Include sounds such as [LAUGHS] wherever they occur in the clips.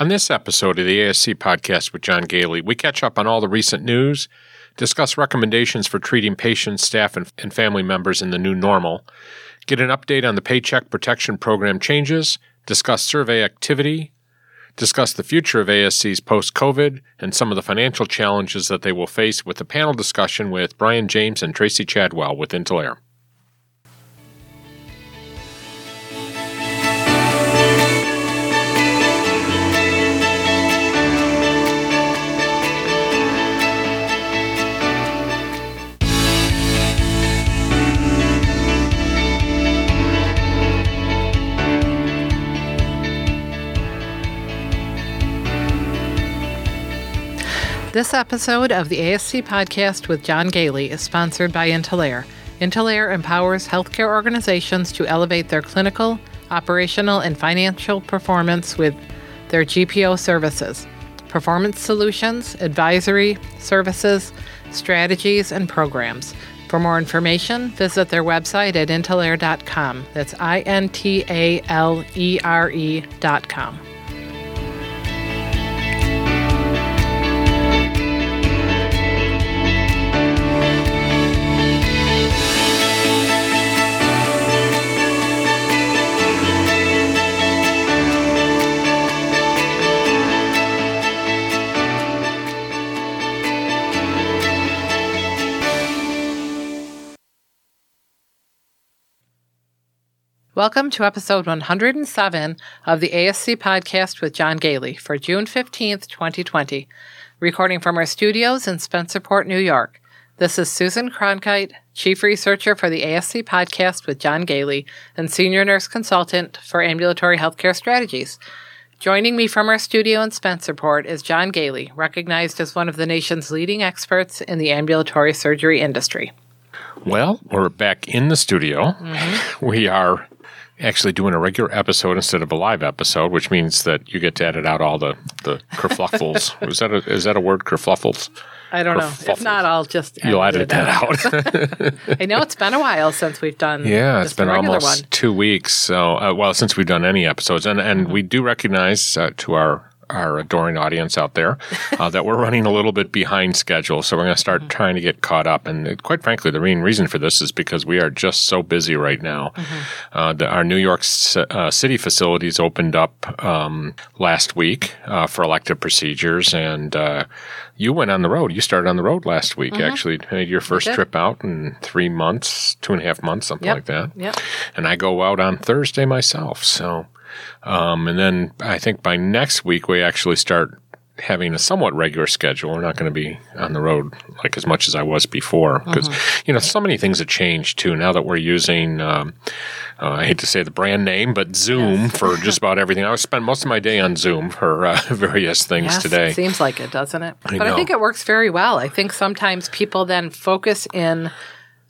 On this episode of the ASC podcast with John Goehle, we catch up on all the recent news, discuss recommendations for treating patients, staff, and, and family members in the new normal, get an update on the Paycheck Protection Program changes, discuss survey activity, discuss the future of ASCs post COVID, and some of the financial challenges that they will face with a panel discussion with Brian James and Tracy Chadwell with Intalere. This episode of the ASC podcast with John Goehle is sponsored by Intalere. Intalere empowers healthcare organizations to elevate their clinical, operational, and financial performance with their GPO services, performance solutions, advisory services, strategies, and programs. For more information, visit their website at intalere.com. That's I N T A L E R E.com. Welcome to episode 107 of the ASC podcast with John Goehle for June 15th, 2020, recording from our studios in Spencerport, New York. This is Susan Cronkite, Chief Researcher for the ASC podcast with John Goehle and Senior Nurse Consultant for Ambulatory Healthcare Strategies. Joining me from our studio in Spencerport is John Gailey, recognized as one of the nation's leading experts in the ambulatory surgery industry. Well, we're back in the studio. Mm-hmm. We are actually doing a regular episode instead of a live episode, which means that you get to edit out all the the kerfluffles. [LAUGHS] is that a, is that a word, kerfluffles? I don't know. If not, I'll just you'll edit that out. [LAUGHS] I know it's been a while since we've done. Yeah, it's been almost one. two weeks. So, uh, well, since we've done any episodes, and and mm-hmm. we do recognize uh, to our our adoring audience out there uh, that we're running a little bit behind schedule. So we're going to start mm-hmm. trying to get caught up. And quite frankly, the main reason for this is because we are just so busy right now. Mm-hmm. Uh, the, our New York uh, City facilities opened up um, last week uh, for elective procedures. And uh, you went on the road. You started on the road last week, mm-hmm. actually. Made your first trip out in three months, two and a half months, something yep. like that. Yep. And I go out on Thursday myself. So um, and then I think by next week, we actually start having a somewhat regular schedule. We're not going to be on the road like as much as I was before because, uh-huh. you know, so many things have changed too now that we're using, um, uh, I hate to say the brand name, but Zoom yes. for just about everything. I spend most of my day on Zoom for uh, [LAUGHS] various things yes, today. It seems like it, doesn't it? I but know. I think it works very well. I think sometimes people then focus in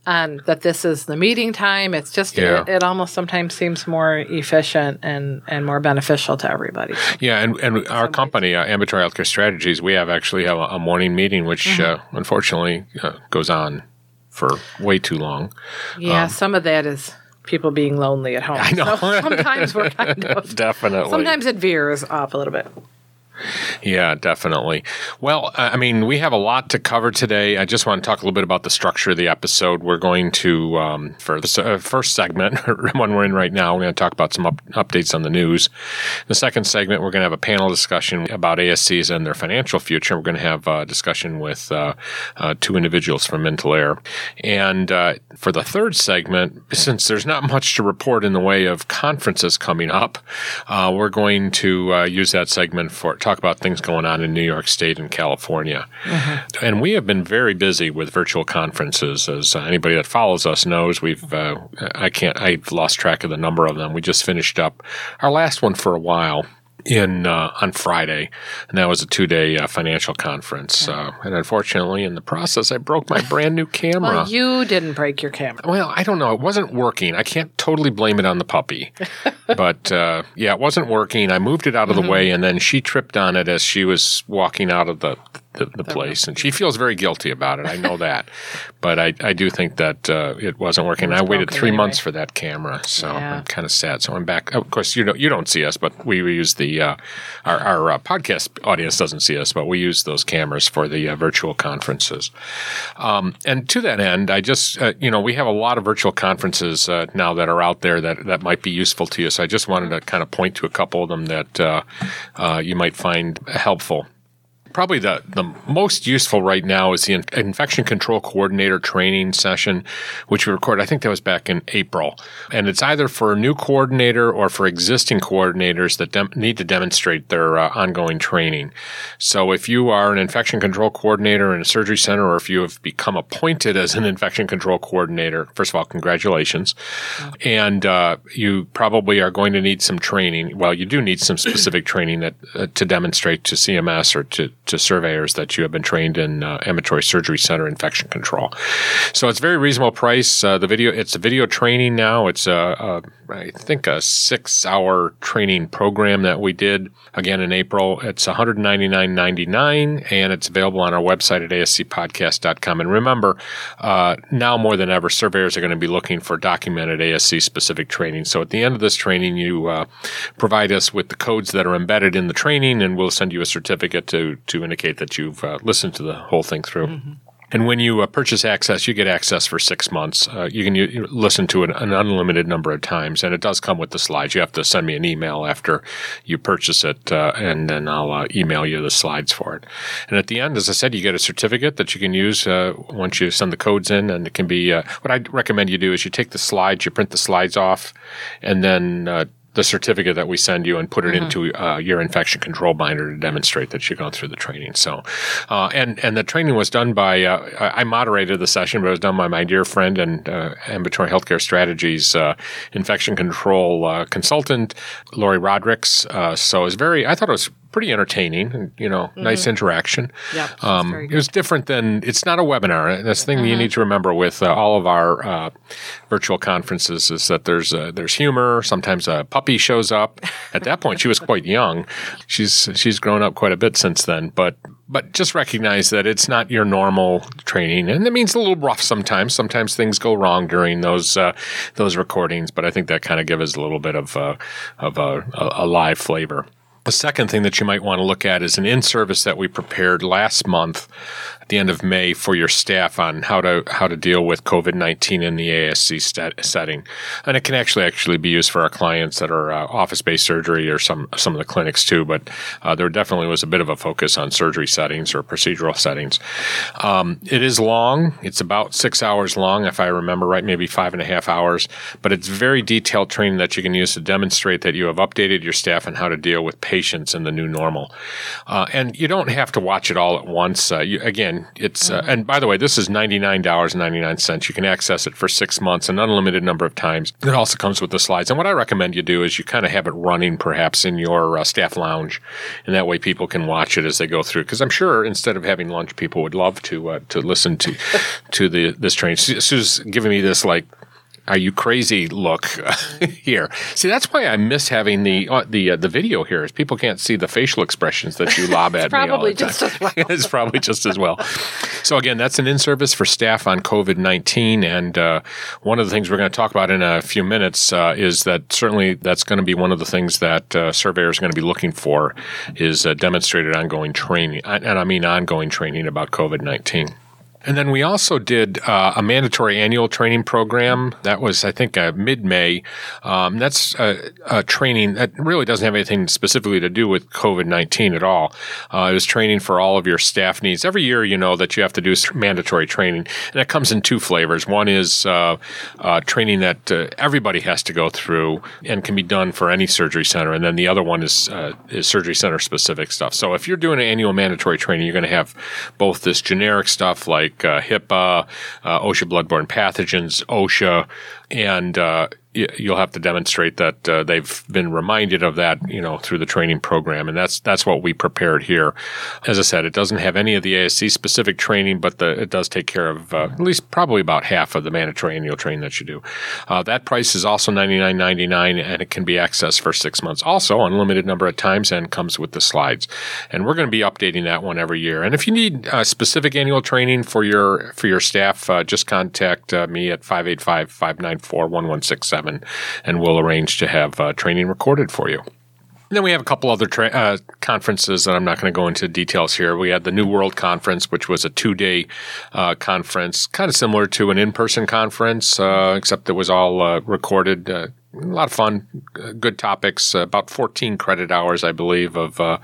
and that this is the meeting time. It's just yeah. it, it, almost sometimes seems more efficient and and more beneficial to everybody. Yeah, and and our company, uh, Ambulatory Healthcare Strategies, we have actually have a, a morning meeting, which mm-hmm. uh, unfortunately uh, goes on for way too long. Yeah, um, some of that is people being lonely at home. I know. So sometimes we're kind [LAUGHS] of definitely. Sometimes it veers off a little bit. Yeah, definitely. Well, I mean, we have a lot to cover today. I just want to talk a little bit about the structure of the episode. We're going to, um, for the uh, first segment, [LAUGHS] one we're in right now, we're going to talk about some up- updates on the news. The second segment, we're going to have a panel discussion about ASCs and their financial future. We're going to have a discussion with uh, uh, two individuals from Intalere. And uh, for the third segment, since there's not much to report in the way of conferences coming up, uh, we're going to uh, use that segment for talk about things going on in New York State and California. Mm-hmm. And we have been very busy with virtual conferences. As anybody that follows us knows, we've, uh, I can't, I've lost track of the number of them. We just finished up our last one for a while in uh, on Friday, and that was a two day uh, financial conference. Uh, and unfortunately, in the process, I broke my brand new camera. [LAUGHS] well, you didn't break your camera. Well, I don't know. It wasn't working. I can't totally blame it on the puppy, [LAUGHS] but uh, yeah, it wasn't working. I moved it out of mm-hmm. the way, and then she tripped on it as she was walking out of the the, the place, and she feels very guilty about it. I know that, [LAUGHS] but I, I do think that uh, it wasn't working. was I waited three anyway. months for that camera, so Yeah. I'm kind of sad. So I'm back. Of course, you don't you don't see us, but we use the uh, our our uh, podcast audience doesn't see us, but we use those cameras for the uh, virtual conferences. Um, and to that end, I just uh, you know we have a lot of virtual conferences uh, now that are out there that that might be useful to you. So I just wanted to kind of point to a couple of them that uh, uh, you might find helpful. Probably the, the most useful right now is the in- infection control coordinator training session, which we recorded. I think that was back in April. And it's either for a new coordinator or for existing coordinators that need to demonstrate their uh, ongoing training. So if you are an infection control coordinator in a surgery center, or if you have become appointed as an infection control coordinator, first of all, congratulations. And uh, you probably are going to need some training. Well, you do need some specific training that uh, to demonstrate to CMS or to, to surveyors that you have been trained in uh, ambulatory surgery center infection control. So it's very reasonable price. Uh, the video, it's a video training now. It's a, a I think a six hour training program that we did again in April. It's $199.99 and it's available on our website at ascpodcast.com. And remember, uh, now more than ever, surveyors are going to be looking for documented ASC specific training. So at the end of this training, you uh, provide us with the codes that are embedded in the training, and we'll send you a certificate to to indicate that you've uh, listened to the whole thing through. And when you uh, purchase access, you get access for six months. Uh, you can u- listen to it an unlimited number of times, and it does come with the slides. You have to send me an email after you purchase it, uh, and then I'll uh, email you the slides for it. And at the end, as I said, you get a certificate that you can use uh, once you send the codes in, and it can be uh, what I recommend you do is you take the slides, you print the slides off, and then uh, the certificate that we send you and put it into uh, your infection control binder to demonstrate that you've gone through the training. So, uh, and and the training was done by uh, I I moderated the session, but it was done by my dear friend and uh, ambulatory healthcare strategies uh, infection control uh, consultant, Lori Rodericks. Uh, so it was very. I thought it was pretty entertaining and you know nice interaction. Yep, um, it was different than it's not a webinar. That's the thing you need to remember with uh, all of our uh, virtual conferences is that there's uh, there's humor. Sometimes a puppy shows up. At that point, she was quite young. She's she's grown up quite a bit since then, but. But just recognize that it's not your normal training, and it means a little rough sometimes. Sometimes things go wrong during those uh, those recordings, but I think that kind of gives us a little bit of uh, of a, a live flavor. The second thing that you might want to look at is an in service that we prepared last month the end of May for your staff on how to how to deal with COVID nineteen in the ASC setting, and it can actually actually be used for our clients that are uh, office based surgery or some some of the clinics too. But uh, there definitely was a bit of a focus on surgery settings or procedural settings. Um, it is long; it's about six hours long, if I remember right, maybe five and a half hours. But it's very detailed training that you can use to demonstrate that you have updated your staff on how to deal with patients in the new normal. Uh, and you don't have to watch it all at once. Uh, you, again, it's uh, and by the way, this is ninety nine dollars ninety nine cents. You can access it for six months, an unlimited number of times. It also comes with the slides. And what I recommend you do is you kind of have it running, perhaps in your uh, staff lounge, and that way people can watch it as they go through. Because I'm sure instead of having lunch, people would love to uh, to listen to [LAUGHS] to the this training. Su- Sue's giving me this like are you crazy look [LAUGHS] here see that's why i miss having the uh, the uh, the video here is people can't see the facial expressions that you lob at me all probably the time. just as well. [LAUGHS] it's probably just as well so again that's an in-service for staff on covid-19 and uh, one of the things we're going to talk about in a few minutes uh, is that certainly that's going to be one of the things that uh, surveyors are going to be looking for is uh, demonstrated ongoing training and i mean ongoing training about covid-19 and then we also did uh, a mandatory annual training program. That was, I think, uh, mid May. Um, that's a, a training that really doesn't have anything specifically to do with COVID 19 at all. Uh, it was training for all of your staff needs. Every year, you know that you have to do mandatory training, and it comes in two flavors. One is uh, uh, training that uh, everybody has to go through and can be done for any surgery center, and then the other one is, is surgery center specific stuff. So if you're doing an annual mandatory training, you're going to have both this generic stuff like uh, HIPAA, uh, OSHA bloodborne pathogens, OSHA, and uh, you'll have to demonstrate that uh, they've been reminded of that, you know, through the training program, and that's that's what we prepared here. As I said, it doesn't have any of the ASC specific training, but the, it does take care of uh, at least probably about half of the mandatory annual training that you do. Uh, that price is also ninety nine ninety nine, and it can be accessed for six months. Also, unlimited number of times, and comes with the slides. And we're going to be updating that one every year. And if you need uh, specific annual training for your for your staff, uh, just contact uh, me at 585 594 1167 and we'll arrange to have uh, training recorded for you. And then we have a couple other tra- uh, conferences that I'm not going to go into details here. We had the New World Conference, which was a two day uh, conference, kind of similar to an in person conference, uh, except it was all uh, recorded. Uh, a lot of fun, good topics. about 14 credit hours, I believe, of uh,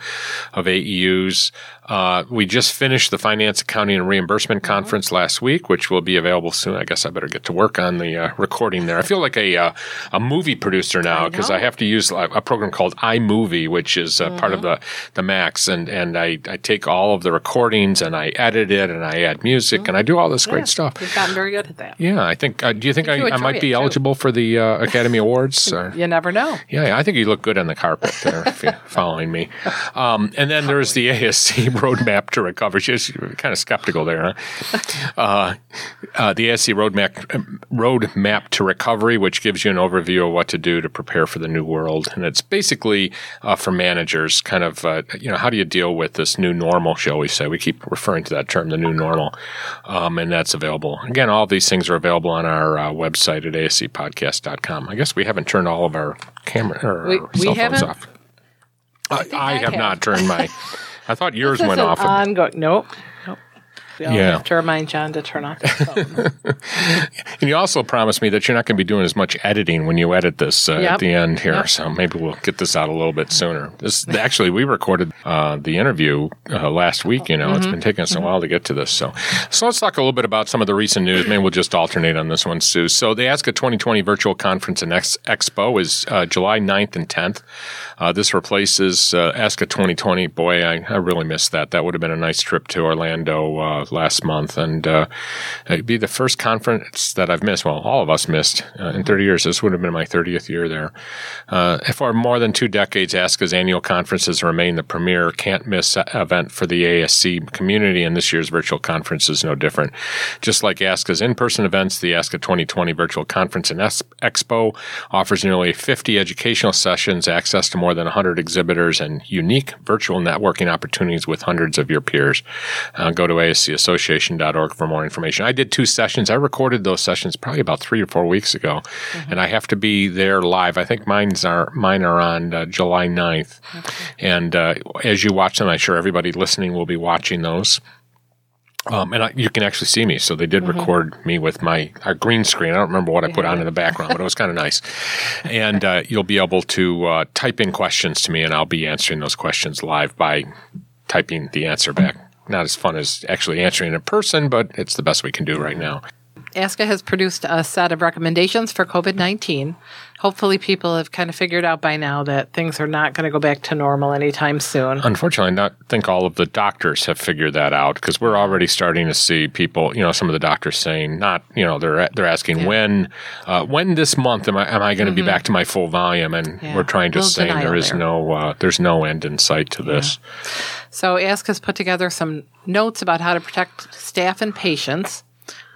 of AEUs. Uh, we just finished the Finance, Accounting, and Reimbursement mm-hmm. Conference last week, which will be available soon. I guess I better get to work on the uh, recording there. I feel like a uh, a movie producer now because I, I, have to use a program called iMovie, which is mm-hmm. part of mm-hmm. the the Macs, and and I, I take all of the recordings and I edit it and I add music mm-hmm. and I do all this yeah, great stuff. You've gotten very good at that. Yeah, I think. Uh, do you think I, I, might be eligible for the uh, Academy Awards? [LAUGHS] you never know. Yeah, I think you look good on the carpet there if you're [LAUGHS] following me. Um, and then there's the ASC roadmap to recovery. She's kind of skeptical there, huh? Uh, uh, the ASC roadmap roadmap to recovery, which gives you an overview of what to do to prepare for the new world, and it's basically uh, for managers, kind of uh, you know how do you deal with this new normal, shall we say? We keep referring to that term, the new normal, um, and that's available. Again, all these things are available on our uh, website at ascpodcast.com. I guess we haven't turned all of our camera or we, cell phones off. I, I, I have, have not turned my. [LAUGHS] I thought yours went off. Ongoing. Nope. We all yeah. have to remind John to turn off phone. [LAUGHS] and you also promised me that you're not going to be doing as much editing when you edit this uh, yep. at the end here. Yep. So maybe we'll get this out a little bit sooner. This actually we recorded uh, the interview uh, last week. You know, mm-hmm. it's been taking us mm-hmm. a while to get to this. So, so let's talk a little bit about some of the recent news. Maybe we'll just alternate on this one, Sue. So the ASCA 2020 virtual conference and Ex- expo is uh, July 9th and 10th. Uh, this replaces uh, ASCA 2020. Boy, I, I really missed that. That would have been a nice trip to Orlando uh, last month, and uh, it'd be the first conference that I've missed. Well, all of us missed uh, in 30 years. This would have been my 30th year there. Uh, for more than two decades, ASCA's annual conferences remain the premier can't miss event for the ASC community, and this year's virtual conference is no different. Just like ASCA's in person events, the ASCA 2020 virtual conference and expo offers nearly 50 educational sessions, access to more than 100 exhibitors and unique virtual networking opportunities with hundreds of your peers. Uh, go to ascassociation.org for more information. I did two sessions. I recorded those sessions probably about three or four weeks ago, mm-hmm. and I have to be there live. I think mine's are mine are on uh, July 9th. Okay. And uh, as you watch them, I'm sure everybody listening will be watching those. Um, and I, you can actually see me. So they did mm-hmm. record me with my our green screen. I don't remember what I put on in the background, but it was kind of nice. [LAUGHS] And uh, you'll be able to uh, type in questions to me, and I'll be answering those questions live by typing the answer back. Not as fun as actually answering in person, but it's the best we can do right now. ASCA has produced a set of recommendations for COVID 19. Hopefully, people have kind of figured out by now that things are not going to go back to normal anytime soon. Unfortunately, I not think all of the doctors have figured that out because we're already starting to see people, you know, some of the doctors saying, not, you know, they're they're asking yeah. when, uh, when this month am I am I going to mm-hmm. be back to my full volume? And yeah. we're trying to say there is there. no uh, there's no end in sight to this. Yeah. So, Ask has put together some notes about how to protect staff and patients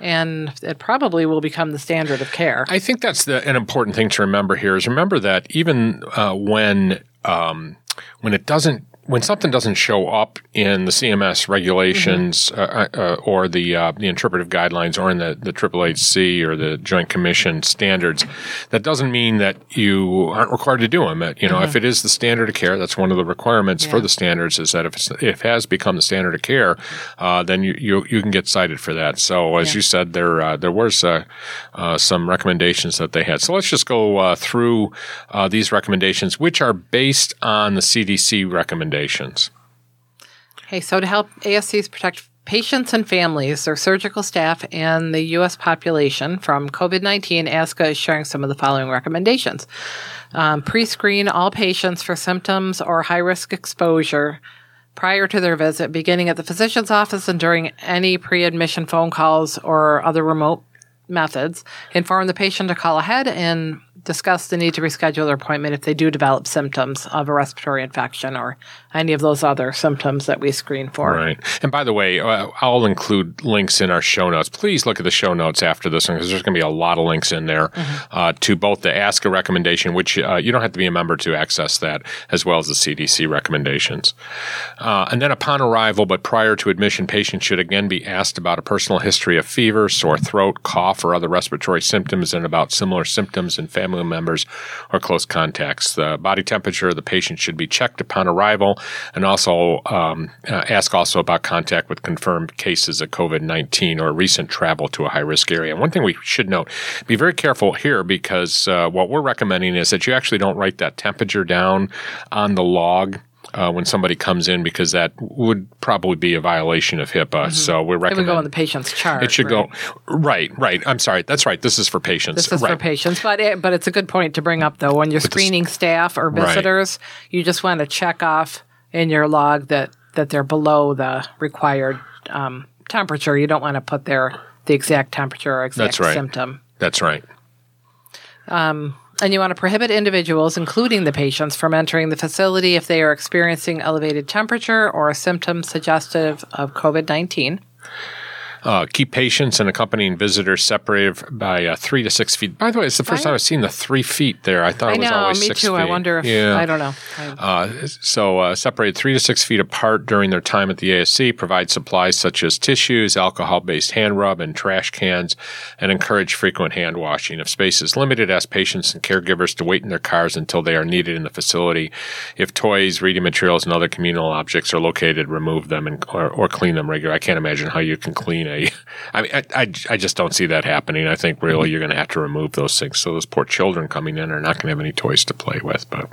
and it probably will become the standard of care. I think that's the, an important thing to remember here is remember that even uh, when um, when it doesn't when something doesn't show up in the CMS regulations mm-hmm. uh, uh, or the uh, the interpretive guidelines or in the the HHC or the Joint Commission standards, that doesn't mean that you aren't required to do them. You know, mm-hmm. if it is the standard of care, that's one of the requirements yeah. for the standards is that if, if it has become the standard of care, uh, then you, you you can get cited for that. So as yeah. you said, there uh, there was uh, some recommendations that they had. So let's just go through these recommendations, which are based on the CDC recommendations recommendations. Okay, so to help ASCs protect patients and families, their surgical staff, and the U.S. population from COVID 19, ASCA is sharing some of the following recommendations. Um, Pre screen all patients for symptoms or high risk exposure prior to their visit, beginning at the physician's office and during any pre admission phone calls or other remote methods. Inform the patient to call ahead and discuss the need to reschedule their appointment if they do develop symptoms of a respiratory infection or any of those other symptoms that we screen for. Right. And by the way, uh, I'll include links in our show notes. Please look at the show notes after this one because there's going to be a lot of links in there mm-hmm. uh, to both the ASCA recommendation, which uh, you don't have to be a member to access that, as well as the CDC recommendations. Uh, and then upon arrival, but prior to admission, patients should again be asked about a personal history of fever, sore throat, cough, or other respiratory symptoms, and about similar symptoms in family members or close contacts. The body temperature of the patient should be checked upon arrival and also um, uh, ask also about contact with confirmed cases of COVID 19 or recent travel to a high risk area. And one thing we should note be very careful here because uh, what we're recommending is that you actually don't write that temperature down on the log uh, when somebody comes in because that would probably be a violation of HIPAA. Mm-hmm. So we're recommending it would go on the patient's chart. It should right? go right, right. I'm sorry, that's right. This is for patients. This is right. for patients, but it, but it's a good point to bring up though. When you're but screening this, staff or visitors, right. you just want to check off in your log that that they're below the required um, temperature. You don't want to put their the exact temperature or exact that's right. symptom. That's right. Um, and you want to prohibit individuals, including the patients, from entering the facility if they are experiencing elevated temperature or symptoms suggestive of COVID 19. Uh, keep patients and accompanying visitors separated by uh, three to six feet. By the way, it's the first time I've seen the three feet there. I thought I it was know, always me six too. feet. I wonder if yeah. I don't know. Uh, so uh, separated three to six feet apart during their time at the ASC. Provide supplies such as tissues, alcohol-based hand rub, and trash cans, and encourage frequent hand washing. If space is limited, ask patients and caregivers to wait in their cars until they are needed in the facility. If toys, reading materials, and other communal objects are located, remove them and or, or clean them regularly. I can't imagine how you can clean I mean, I, I, I just don't see that happening. I think really mm-hmm. you're going to have to remove those things. So those poor children coming in are not going to have any toys to play with. But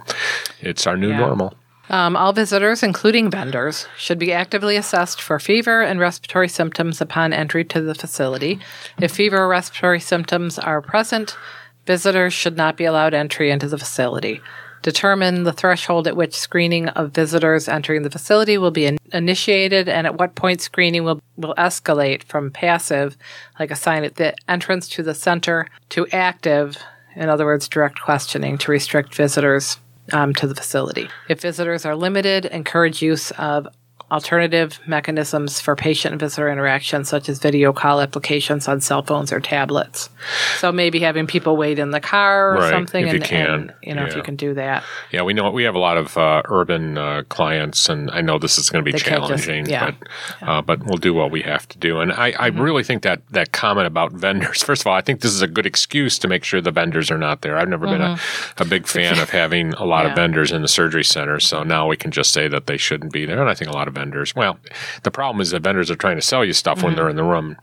it's our new yeah. normal. Um, all visitors, including vendors, should be actively assessed for fever and respiratory symptoms upon entry to the facility. If fever or respiratory symptoms are present, visitors should not be allowed entry into the facility determine the threshold at which screening of visitors entering the facility will be in- initiated and at what point screening will, will escalate from passive, like assign at the entrance to the center, to active, in other words, direct questioning to restrict visitors um, to the facility. If visitors are limited, encourage use of alternative mechanisms for patient and visitor interaction, such as video call applications on cell phones or tablets. So maybe having people wait in the car or right, something, if and, you can, and, you know, yeah. if you can do that. Yeah, we know we have a lot of uh, urban uh, clients, and I know this is going to be they challenging, just, yeah. but yeah. Uh, but we'll do what we have to do. And I, I mm-hmm. really think that that comment about vendors. [LAUGHS] First of all, I think this is a good excuse to make sure the vendors are not there. I've never mm-hmm. been a, mm-hmm. a big fan of having a lot of [LAUGHS] vendors in the surgery center, so now we can just say that they shouldn't be there. And I think a lot of vendors, well, the problem is that vendors are trying to sell you stuff mm-hmm. when they're in the room,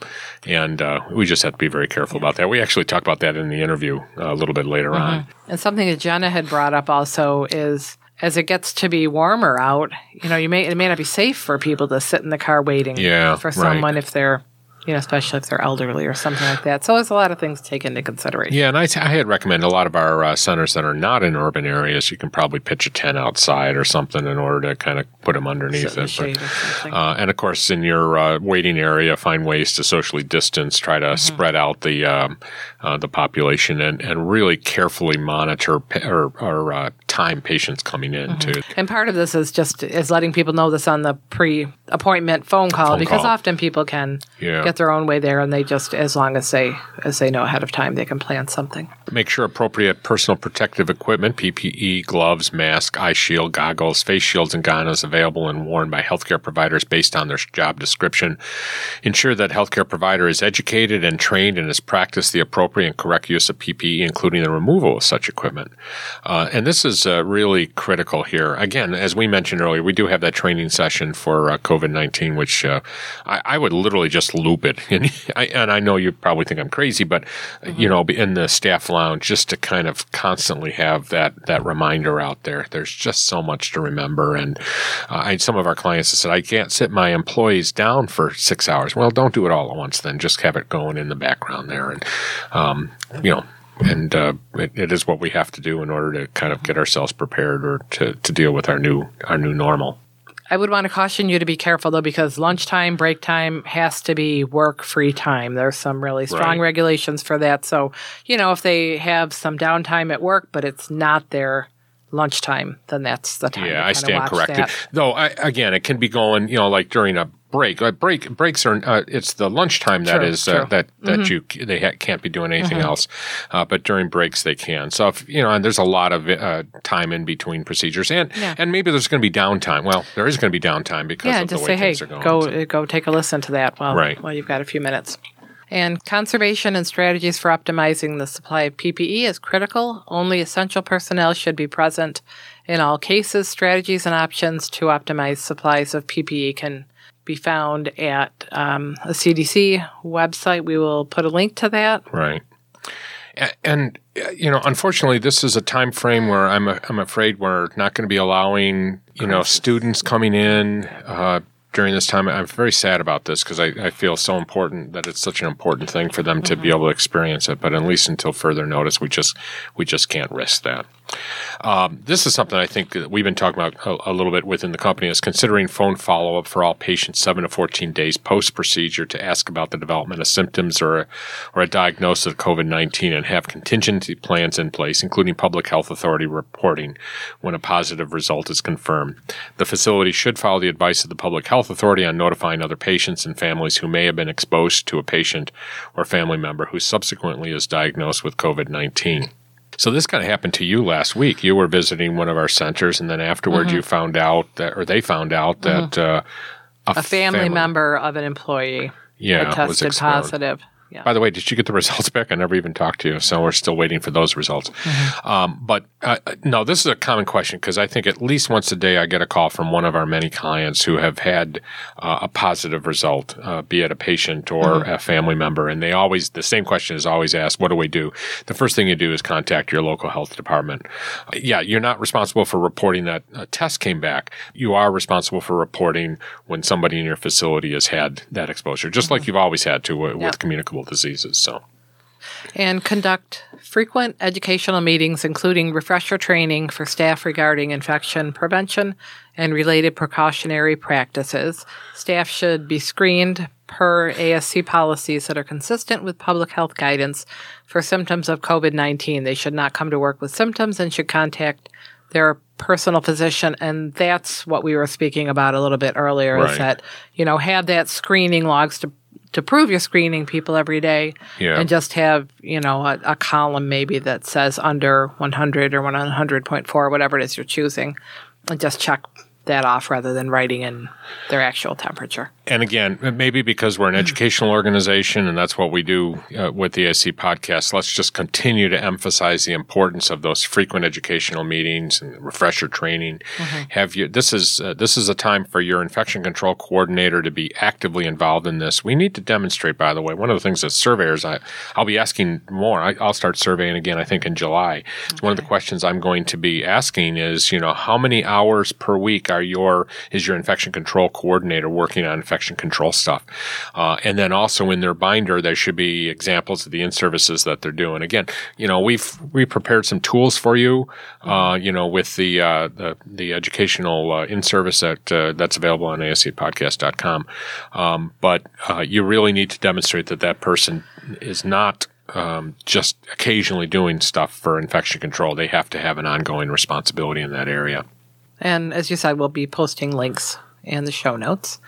and uh, we just have to be very careful about that. We actually talked about that in the interview uh, a little bit later mm-hmm. on. And something that Jenna had brought up also is as it gets to be warmer out, you know, you may it may not be safe for people to sit in the car waiting yeah, for someone right. if they're you know, especially if they're elderly or something like that. So there's a lot of things to take into consideration. Yeah, and I, I had recommend a lot of our uh, centers that are not in urban areas. You can probably pitch a tent outside or something in order to kind of put them underneath it. But, uh, and of course, in your uh, waiting area, find ways to socially distance. Try to mm-hmm. spread out the um, uh, the population and, and really carefully monitor pa- or, or uh, time patients coming in mm-hmm. too. And part of this is just is letting people know this on the pre-appointment phone call phone because call. often people can yeah. get their own way there, and they just as long as they as they know ahead of time, they can plan something. Make sure appropriate personal protective equipment, PPE, gloves, mask, eye shield, goggles, face shields, and goggles available and worn by healthcare providers based on their job description. Ensure that healthcare provider is educated and trained and has practiced the appropriate and correct use of PPE, including the removal of such equipment. Uh, and this is uh, really critical here. Again, as we mentioned earlier, we do have that training session for uh, COVID 19, which uh, I, I, would literally just loop it. [LAUGHS] And I, and I know you probably think I'm crazy, but, mm-hmm. you know, in the staff lounge, just to kind of constantly have that, that reminder out there. There's just so much to remember. And uh, I, some of our clients have said, I can't sit my employees down for six hours. Well, don't do it all at once then. Just have it going in the background there. And, um, you know, and uh, it, it is what we have to do in order to kind of get ourselves prepared or to, to deal with our new our new normal. I would want to caution you to be careful though, because lunchtime, break time has to be work free time. There's some really strong Right. regulations for that. So, you know, if they have some downtime at work, but it's not their lunchtime, then that's the time. Yeah, I stand corrected. that. Though, I, again, it can be going, you know, like during a break. Like break breaks are uh, it's the lunchtime that True, is uh. Mm-hmm. that that you they ha- can't be doing anything else, uh, but during breaks they can. So if you know, and there's a lot of uh, time in between procedures, and Yeah. and maybe there's going to be downtime. Well, there is going to be downtime because Yeah, of the way say, hey, things are going. go So- uh, go take a listen to that while Right. while you've got a few minutes. And conservation and strategies for optimizing the supply of PPE is critical. Only essential personnel should be present in all cases. Strategies and options to optimize supplies of PPE can be found at um, a CDC website. We will put a link to that. Right. And you know, unfortunately, this is a time frame where I'm I'm afraid we're not going to be allowing you know students coming in uh, during this time. I'm very sad about this because I, I feel so important that it's such an important thing for them to be able to experience it. But at least until further notice, we just we just can't risk that. Um, this is something I think that we've been talking about a, a little bit within the company is considering phone follow up for all patients seven to 14 days post procedure to ask about the development of symptoms or or a diagnosis of COVID 19 and have contingency plans in place, including public health authority reporting when a positive result is confirmed. The facility should follow the advice of the public health authority on notifying other patients and families who may have been exposed to a patient or family member who subsequently is diagnosed with COVID 19. So this kind of happened to you last week. You were visiting one of our centers, and then afterward, Mm-hmm. you found out that, or they found out that uh, A family, member of an employee yeah, had tested positive. Yeah. By the way, did you get the [LAUGHS] results back? I never even talked to you, so we're still waiting for those results. Mm-hmm. Um, but uh, no, this is a common question because I think at least once a day I get a call from one of our many clients who have had uh, a positive result, uh, be it a patient or Mm-hmm. a family member, and they always the same question is always asked: What do we do? The first thing you do is contact your local health department. Uh, yeah, you're not responsible for reporting that a test came back. You are responsible for reporting when somebody in your facility has had that exposure, just like you've always had to w- Yeah. with communicable diseases. So. and conduct frequent educational meetings, including refresher training for staff regarding infection prevention and related precautionary practices. Staff should be screened per ASC policies that are consistent with public health guidance for symptoms of COVID 19. They should not come to work with symptoms and should contact their personal physician and that's what we were speaking about a little bit earlier Right. is that you know have that screening logs to to prove you're screening people every day Yeah. and just have you know a, a column maybe that says under 100 or 100.4 whatever it is you're choosing and just check that off rather than writing in their actual temperature and again, maybe because we're an educational organization and that's what we do uh, with the ASC podcast, let's just continue to emphasize the importance of those frequent educational meetings and refresher training. Have you? This is uh, this is a time for your infection control coordinator to be actively involved in this. We need to demonstrate, by the way, one of the things that surveyors I I'll be asking more. I, I'll start surveying again. I think in July. One of the questions I'm going to be asking is, you know, how many hours per week are your is your infection control coordinator working on infection control stuff. Uh, and then also in their binder, there should be examples of the in services that they're doing. Again, you know, we've we prepared some tools for you, uh, you know, with the uh, the, the educational uh, in service that uh, that's available on ascpodcast.com. Um, but uh, you really need to demonstrate that that person is not um, just occasionally doing stuff for infection control. They have to have an ongoing responsibility in that area. And as you said, we'll be posting links in the show notes.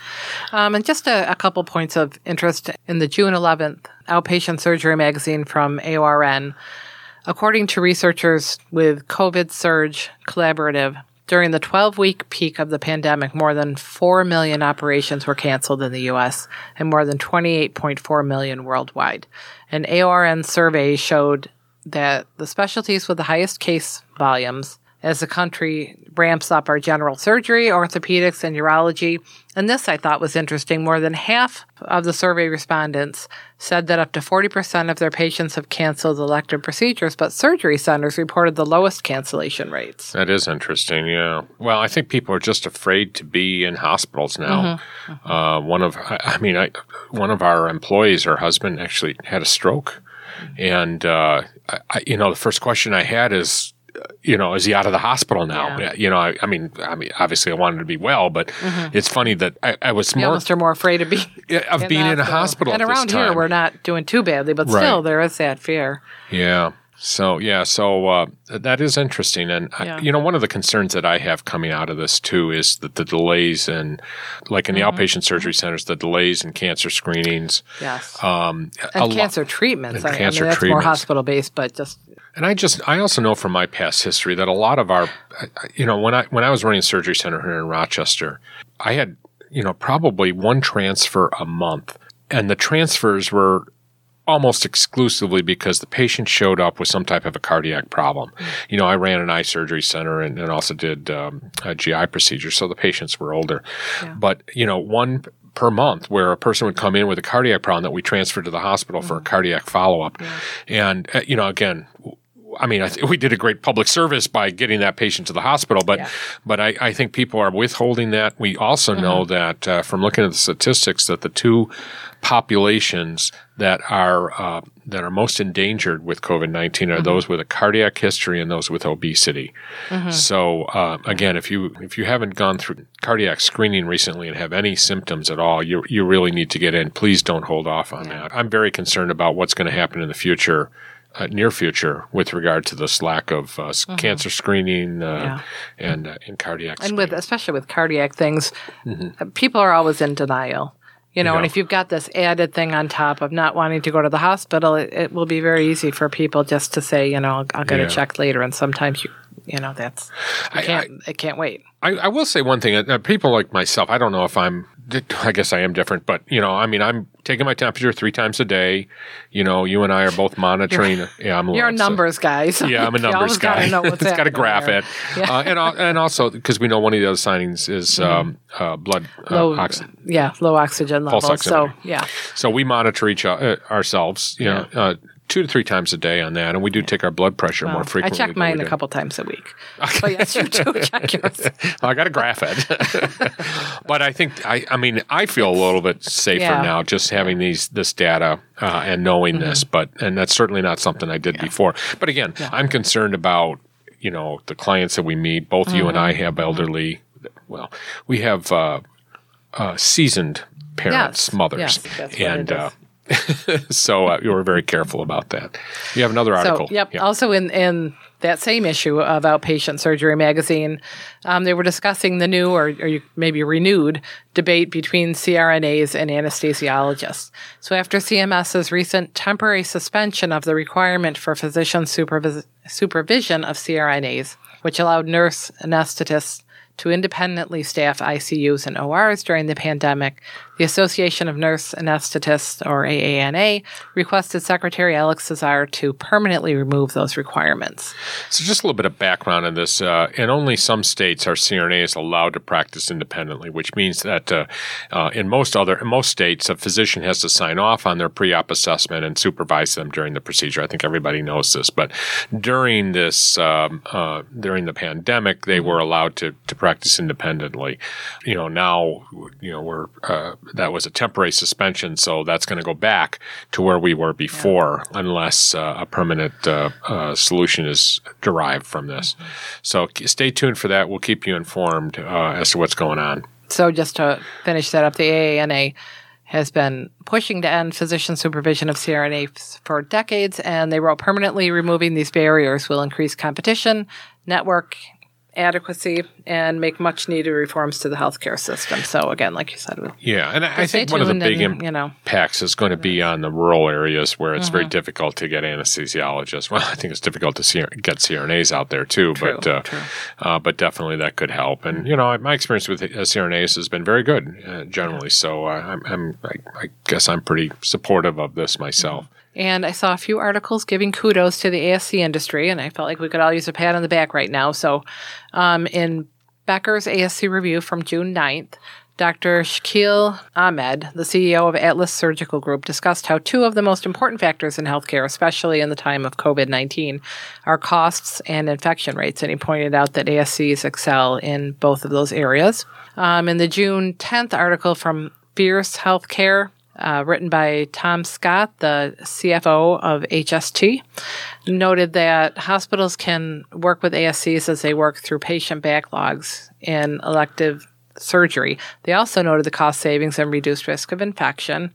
Um, and just a, a couple points of interest in the June 11th Outpatient Surgery magazine from AORN. According to researchers with CovidSurg Collaborative, during the 12 week peak of the pandemic, more than 4 million operations were canceled in the US and more than 28.4 million worldwide. An AORN survey showed that the specialties with the highest case volumes as the country ramps up our general surgery, orthopedics, and urology. And this I thought was interesting. More than half of the survey respondents said that up to 40% of their patients have canceled elective procedures, but surgery centers reported the lowest cancellation rates. That is interesting. Yeah. Well, I think people are just afraid to be in hospitals now. Uh, one of, I, mean, I, one of our employees, her husband, actually had a stroke, and uh, I, you know, the first question I had is, you know, is he out of the hospital now? Yeah. You know, I, I mean, I mean, obviously, I wanted to be well, but it's funny that I, I was more almost are more afraid of being of [LAUGHS] in being in a hospital. And around here, we're not doing too badly, but Right. still, there is that fear. Yeah. So yeah, so uh, that is interesting, and Yeah. I, you know, one of the concerns that I have coming out of this too is that the delays in, like in the Mm-hmm. outpatient surgery centers, the delays in cancer screenings. Yes. Um, and lo- cancer treatments. and I, I cancer mean, that's more hospital based, but just And I just I also know from my past history that a lot of our you know when I when I was running a surgery center here in Rochester, I had you know probably one transfer a month, and the transfers were almost exclusively because the patient showed up with some type of a cardiac problem. You know, I ran an eye surgery center and, and also did um, a GI procedure, so the patients were older. But you know, one per month where a person would come in with a cardiac problem that we transferred to the hospital for a cardiac follow up, and uh, you know, again. I mean, I th- we did a great public service by getting that patient to the hospital, but Yeah. but I, I think people are withholding that. We also know that uh, from looking at the statistics that the two populations that are uh, that are most endangered with COVID 19 are those with a cardiac history and those with obesity. So uh, again, if you if you haven't gone through cardiac screening recently and have any symptoms at all, you you really need to get in. Please don't hold off on that. I'm very concerned about what's going to happen in the future. Uh, near future, with regard to this lack of uh, s- cancer screening uh, Yeah. and uh, and cardiac, and with especially with cardiac things, uh, people are always in denial. You know, and if you've got this added thing on top of not wanting to go to the hospital, it, it will be very easy for people just to say, you know, I'll, I'll get Yeah. a check later. And sometimes you, you know, that's you I- can't, it can't wait. I, I will say one thing. Uh, people like myself, I don't know if I'm. I guess I am different, but you know, I mean, I'm taking my temperature three times a day. You know, you and I are both monitoring. yeah, I'm. You're a numbers guy. So Yeah, I'm a [LAUGHS] numbers guy. Know what's [LAUGHS] it's got to graph there. it, uh, and and also because we know one of the other signings is um, uh, blood uh, Low, oxygen. yeah, low oxygen levels. So yeah, So we monitor each uh, ourselves. You know, uh, two to three times a day on that, and we do take our blood pressure more frequently. I check mine a couple times a week. but yes, you do check [LAUGHS] yours. I got to graph it. [LAUGHS] but I think I, I mean, I feel a little bit safer Yeah. now just having these this data uh, and knowing this. But and that's certainly not something I did before. But again, I'm concerned about you know the clients that we meet. Both you and I have elderly. Well, we have uh, uh, seasoned parents, Yes. mothers, Yes, and. Uh, [LAUGHS] so uh, you were very careful about that. You have another article. So, yep. Yeah. Also, in in that same issue of Outpatient Surgery Magazine, um, they were discussing the new or, or maybe renewed debate between CRNAs and anesthesiologists. So, after CMS's recent temporary suspension of the requirement for physician supervis- supervision of CRNAs, which allowed nurse anesthetists to independently staff ICUs and ORs during the pandemic, the Association of Nurse Anesthetists, or AANA, requested Secretary Alex Azar to permanently remove those requirements. So, just a little bit of background on this. Uh, in only some states are CRNAs allowed to practice independently, which means that uh, uh, in most other in most states, a physician has to sign off on their pre-op assessment and supervise them during the procedure. I think everybody knows this, but during this um, uh, during the pandemic, they were allowed to to practice independently. You know, now you know we're uh, that was a temporary suspension, so that's going to go back to where we were before, unless uh, a permanent uh, uh, solution is derived from this. So stay tuned for that. We'll keep you informed uh, as to what's going on. So, just to finish that up, the AANA has been pushing to end physician supervision of CRNAs for decades, and they wrote permanently removing these barriers will increase competition, network adequacy, and make much needed reforms to the healthcare system. So, again, like you said, Yeah, and I I think one of the big and, you know. impacts is going to be on the rural areas where it's Mm-hmm. very difficult to get anesthesiologists. [LAUGHS] Well, I think it's difficult to see, get CRNAs out there too, True, but uh, true. uh, but definitely that could help. And you know, my experience with uh, CRNAs has been very good uh, generally. So uh, I'm, I'm I, I guess I'm pretty supportive of this myself. And I saw a few articles giving kudos to the ASC industry, and I felt like we could all use a pat on the back right now. So, um, in Becker's ASC review from June 9th, Dr. Shakil Ahmed, the CEO of Atlas Surgical Group, discussed how two of the most important factors in healthcare, especially in the time of COVID 19, are costs and infection rates. And he pointed out that ASCs excel in both of those areas. Um, in the June 10th article from Fierce Healthcare, uh, written by Tom Scott, the CFO of HST, noted that hospitals can work with ASCs as they work through patient backlogs in elective surgery. They also noted the cost savings and reduced risk of infection.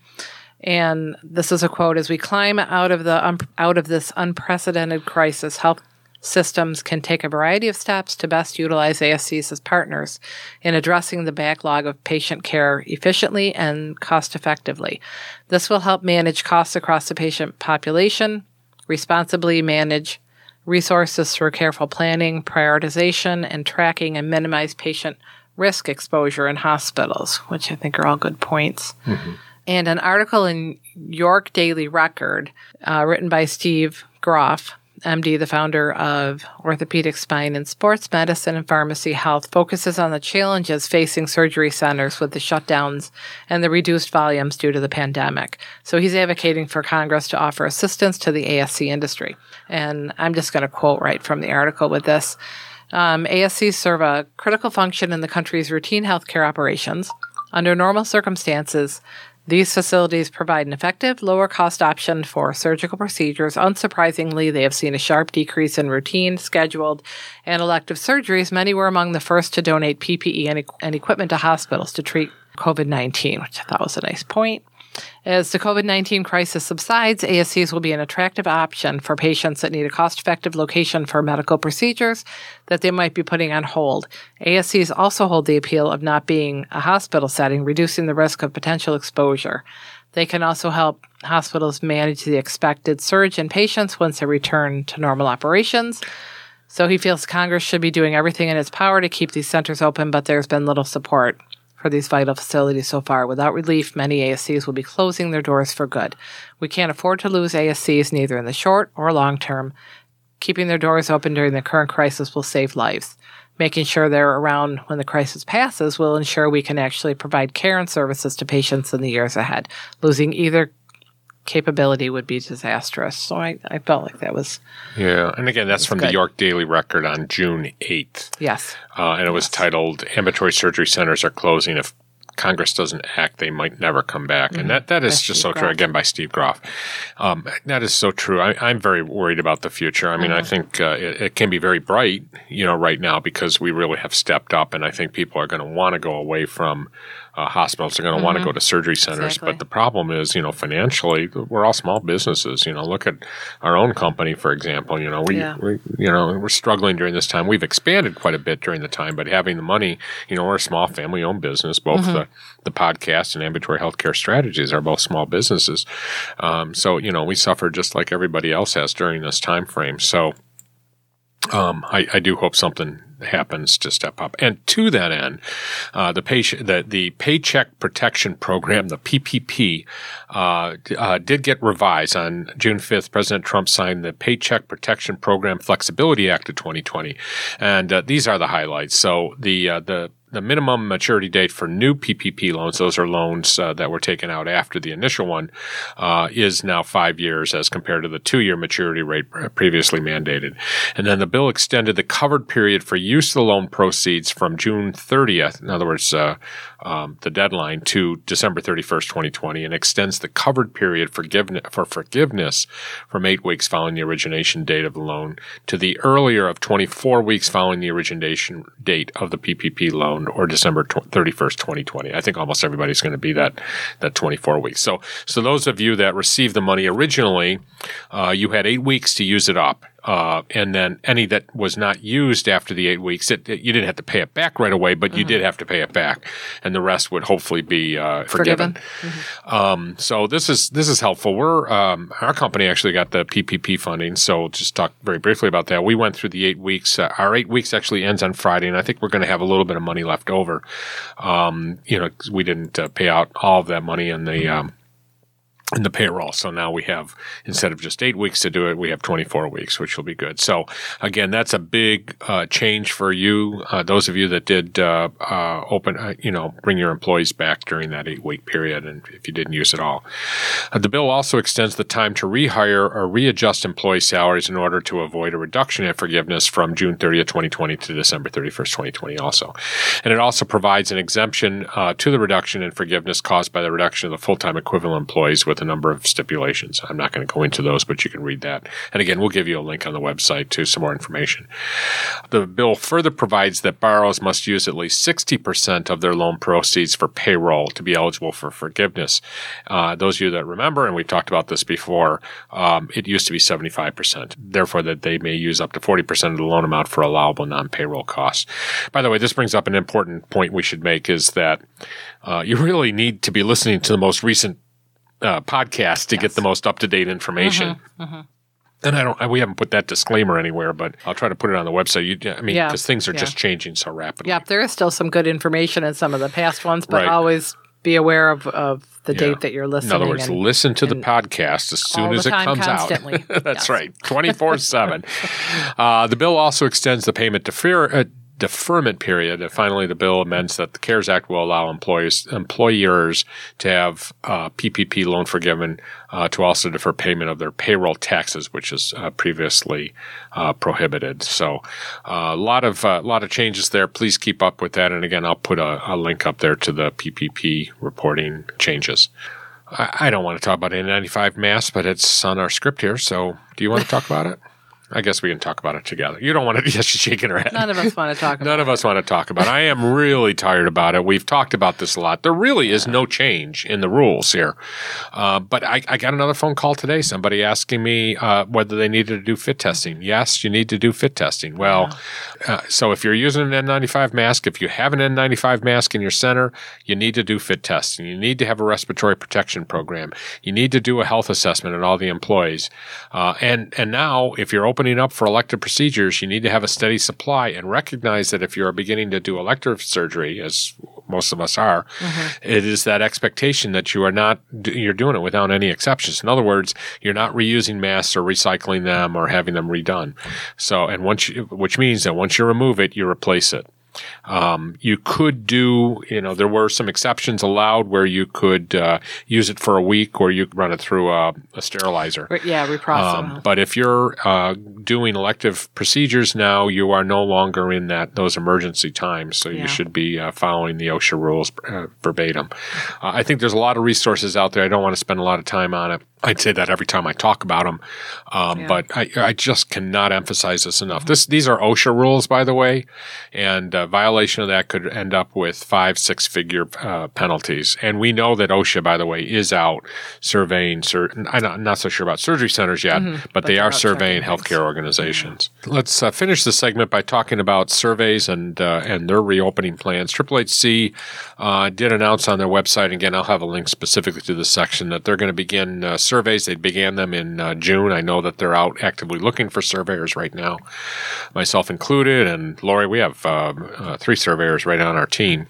And this is a quote: "As we climb out of the um, out of this unprecedented crisis, health systems can take a variety of steps to best utilize ASCs as partners in addressing the backlog of patient care efficiently and cost effectively. This will help manage costs across the patient population, responsibly manage resources through careful planning, prioritization, and tracking, and minimize patient risk exposure in hospitals, which I think are all good points. Mm-hmm. And an article in York Daily Record, uh, written by Steve Groff, MD, the founder of Orthopedic Spine and Sports Medicine and Pharmacy Health, focuses on the challenges facing surgery centers with the shutdowns and the reduced volumes due to the pandemic. So he's advocating for Congress to offer assistance to the ASC industry. And I'm just going to quote right from the article with this. Um, ASCs serve a critical function in the country's routine healthcare operations. Under normal circumstances, these facilities provide an effective, lower cost option for surgical procedures. Unsurprisingly, they have seen a sharp decrease in routine, scheduled, and elective surgeries. Many were among the first to donate PPE and, and equipment to hospitals to treat COVID 19, which I thought was a nice point. As the COVID 19 crisis subsides, ASCs will be an attractive option for patients that need a cost effective location for medical procedures that they might be putting on hold. ASCs also hold the appeal of not being a hospital setting, reducing the risk of potential exposure. They can also help hospitals manage the expected surge in patients once they return to normal operations. So he feels Congress should be doing everything in its power to keep these centers open, but there's been little support for these vital facilities so far. Without relief, many ASCs will be closing their doors for good. We can't afford to lose ASCs neither in the short or long term. Keeping their doors open during the current crisis will save lives. Making sure they're around when the crisis passes will ensure we can actually provide care and services to patients in the years ahead. Losing either capability would be disastrous. So I, I felt like that was. Yeah. And again, that's from good. the York Daily Record on June 8th. Yes. Uh, and it was titled Ambulatory Surgery Centers Are Closing If Congress doesn't act, they might never come back. Mm-hmm. And that, that is by just Steve so Groff. true. Again, by Steve Groff. Um, that is so true. I, am very worried about the future. I mean, mm-hmm. I think uh, it, it, can be very bright, you know, right now because we really have stepped up, and I think people are going to want to go away from uh, hospitals are going to mm-hmm. want to go to surgery centers. Exactly. But the problem is, you know, financially, we're all small businesses. You know, look at our own company, for example. You know, we, yeah. we, you know, we're struggling during this time. We've expanded quite a bit during the time, but having the money, you know, we're a small family-owned business. Both mm-hmm. the the podcast and ambulatory healthcare strategies are both small businesses. Um, so, you know, we suffer just like everybody else has during this time frame. So. Um, I, I, do hope something happens to step up. And to that end, uh, the, patient, the, the Paycheck Protection Program, the PPP, uh, uh, did get revised on June 5th. President Trump signed the Paycheck Protection Program Flexibility Act of 2020, and uh, these are the highlights. So the uh, the the minimum maturity date for new PPP loans, those are loans uh, that were taken out after the initial one, uh, is now five years as compared to the two year maturity rate previously mandated. And then the bill extended the covered period for use of the loan proceeds from June 30th, in other words, uh, um, the deadline to December 31st, 2020, and extends the covered period for forgiveness from eight weeks following the origination date of the loan to the earlier of 24 weeks following the origination date of the PPP loan or December 31st, 2020. I think almost everybody's going to be that, that 24 weeks. So, so those of you that received the money originally, uh, you had eight weeks to use it up. Uh, and then any that was not used after the eight weeks, it, it, you didn't have to pay it back right away, but mm-hmm. you did have to pay it back, and the rest would hopefully be uh, forgiven. forgiven. Mm-hmm. Um, so this is this is helpful. We're um, our company actually got the PPP funding, so just talk very briefly about that. We went through the eight weeks. Uh, our eight weeks actually ends on Friday, and I think we're going to have a little bit of money left over. Um, you know, we didn't uh, pay out all of that money in the. Um, in the payroll. So now we have, instead of just eight weeks to do it, we have 24 weeks, which will be good. So again, that's a big uh, change for you. Uh, those of you that did uh, uh open, uh, you know, bring your employees back during that eight week period, and if you didn't use it all. Uh, the bill also extends the time to rehire or readjust employee salaries in order to avoid a reduction in forgiveness from June 30th, 2020 to December 31st, 2020 also. And it also provides an exemption to the reduction in forgiveness caused by the reduction of the full-time equivalent employees with with a number of stipulations. I'm not going to go into those, but you can read that. And again, we'll give you a link on the website to some more information. The bill further provides that borrowers must use at least 60% of their loan proceeds for payroll to be eligible for forgiveness. Uh, those of you that remember, and we've talked about this before, um, it used to be 75%. Therefore, that they may use up to 40% of the loan amount for allowable non-payroll costs. By the way, this brings up an important point we should make is that uh, you really need to be listening to the most recent uh, podcast to yes. get the most up to date information. Mm-hmm, mm-hmm. And I don't, we haven't put that disclaimer anywhere, but I'll try to put it on the website. You, I mean, because yeah, things are yeah. just changing so rapidly. Yep, there is still some good information in some of the past ones, but right. always be aware of, of the yeah. date that you're listening. In other words, and, listen to the podcast as soon as it comes constantly. out. [LAUGHS] That's yes. right, 24 [LAUGHS] uh, 7. The bill also extends the payment defer, uh, deferment period. And finally, the bill amends that the CARES Act will allow employers employers to have uh, PPP loan forgiven uh, to also defer payment of their payroll taxes, which is uh, previously uh, prohibited. So, uh, a lot of a uh, lot of changes there. Please keep up with that. And again, I'll put a, a link up there to the PPP reporting changes. I, I don't want to talk about N95 masks, but it's on our script here. So, do you want to talk about it? I guess we can talk about it together. You don't want to. Yes, [LAUGHS] she's shaking her head. None of us want to talk. about None of us want to talk about. it. I am really tired about it. We've talked about this a lot. There really is no change in the rules here. Uh, but I, I, got another phone call today. Somebody asking me uh, whether they needed to do fit testing. Yes, you need to do fit testing. Well, yeah. uh, so if you're using an N95 mask, if you have an N95 mask in your center, you need to do fit testing. You need to have a respiratory protection program. You need to do a health assessment on all the employees. Uh, and and now, if you're open opening up for elective procedures, you need to have a steady supply and recognize that if you're beginning to do elective surgery, as most of us are, mm-hmm. it is that expectation that you are not, you're doing it without any exceptions. In other words, you're not reusing masks or recycling them or having them redone. So, and once you, which means that once you remove it, you replace it. Um, you could do, you know, there were some exceptions allowed where you could uh, use it for a week or you could run it through a, a sterilizer. Yeah, reprocess. Um, but if you're uh, doing elective procedures now, you are no longer in that those emergency times, so yeah. you should be uh, following the OSHA rules uh, verbatim. Uh, I think there's a lot of resources out there. I don't want to spend a lot of time on it. I'd say that every time I talk about them, um, yeah. but I, I, just cannot emphasize this enough. This these are OSHA rules, by the way, and uh, violation of that could end up with five, six figure uh, penalties. And we know that OSHA, by the way, is out surveying. Sur- I'm not, not so sure about surgery centers yet, mm-hmm. but, but, they are surveying healthcare organizations. Mm-hmm. Let's uh, finish the segment by talking about surveys and uh, and their reopening plans. Triple HC uh, did announce on their website again. I'll have a link specifically to this section that they're going to begin uh, surveys. They began them in uh, June. I know that they're out actively looking for surveyors right now, myself included. And Lori, we have um, uh, three surveyors right on our team.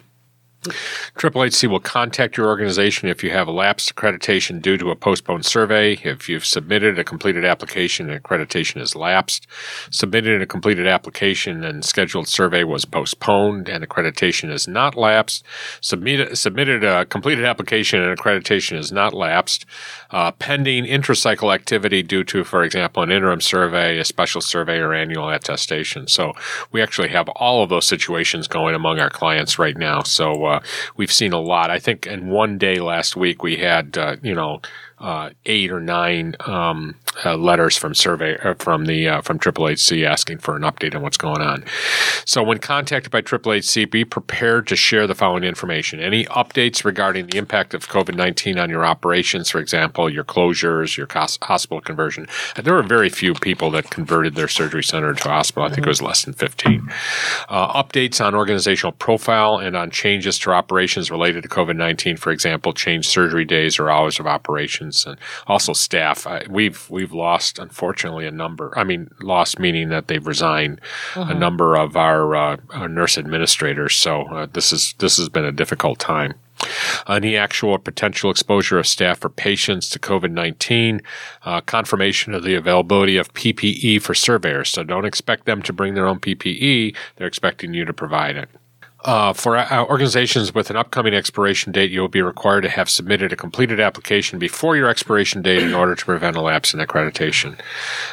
Triple HC will contact your organization if you have a lapsed accreditation due to a postponed survey. If you've submitted a completed application and accreditation is lapsed, submitted a completed application and scheduled survey was postponed and accreditation is not lapsed, submitted, submitted a completed application and accreditation is not lapsed, uh, pending intracycle activity due to, for example, an interim survey, a special survey, or annual attestation. So we actually have all of those situations going among our clients right now. So uh, we've seen a lot. I think in one day last week we had, uh, you know, uh, eight or nine um, uh, letters from survey uh, from the uh, from Triple HC asking for an update on what's going on. So, when contacted by Triple HC, be prepared to share the following information: any updates regarding the impact of COVID nineteen on your operations, for example, your closures, your hospital conversion. There were very few people that converted their surgery center to hospital. I think it was less than fifteen. Uh, updates on organizational profile and on changes to operations related to COVID nineteen, for example, change surgery days or hours of operation and also staff. I, we've we've lost, unfortunately, a number. I mean, lost meaning that they've resigned a number of our, uh, our nurse administrators. So uh, this is this has been a difficult time. Any actual or potential exposure of staff or patients to COVID 19, uh, confirmation of the availability of PPE for surveyors. So don't expect them to bring their own PPE, they're expecting you to provide it. Uh, for uh, organizations with an upcoming expiration date, you will be required to have submitted a completed application before your expiration date in order to prevent a lapse in accreditation.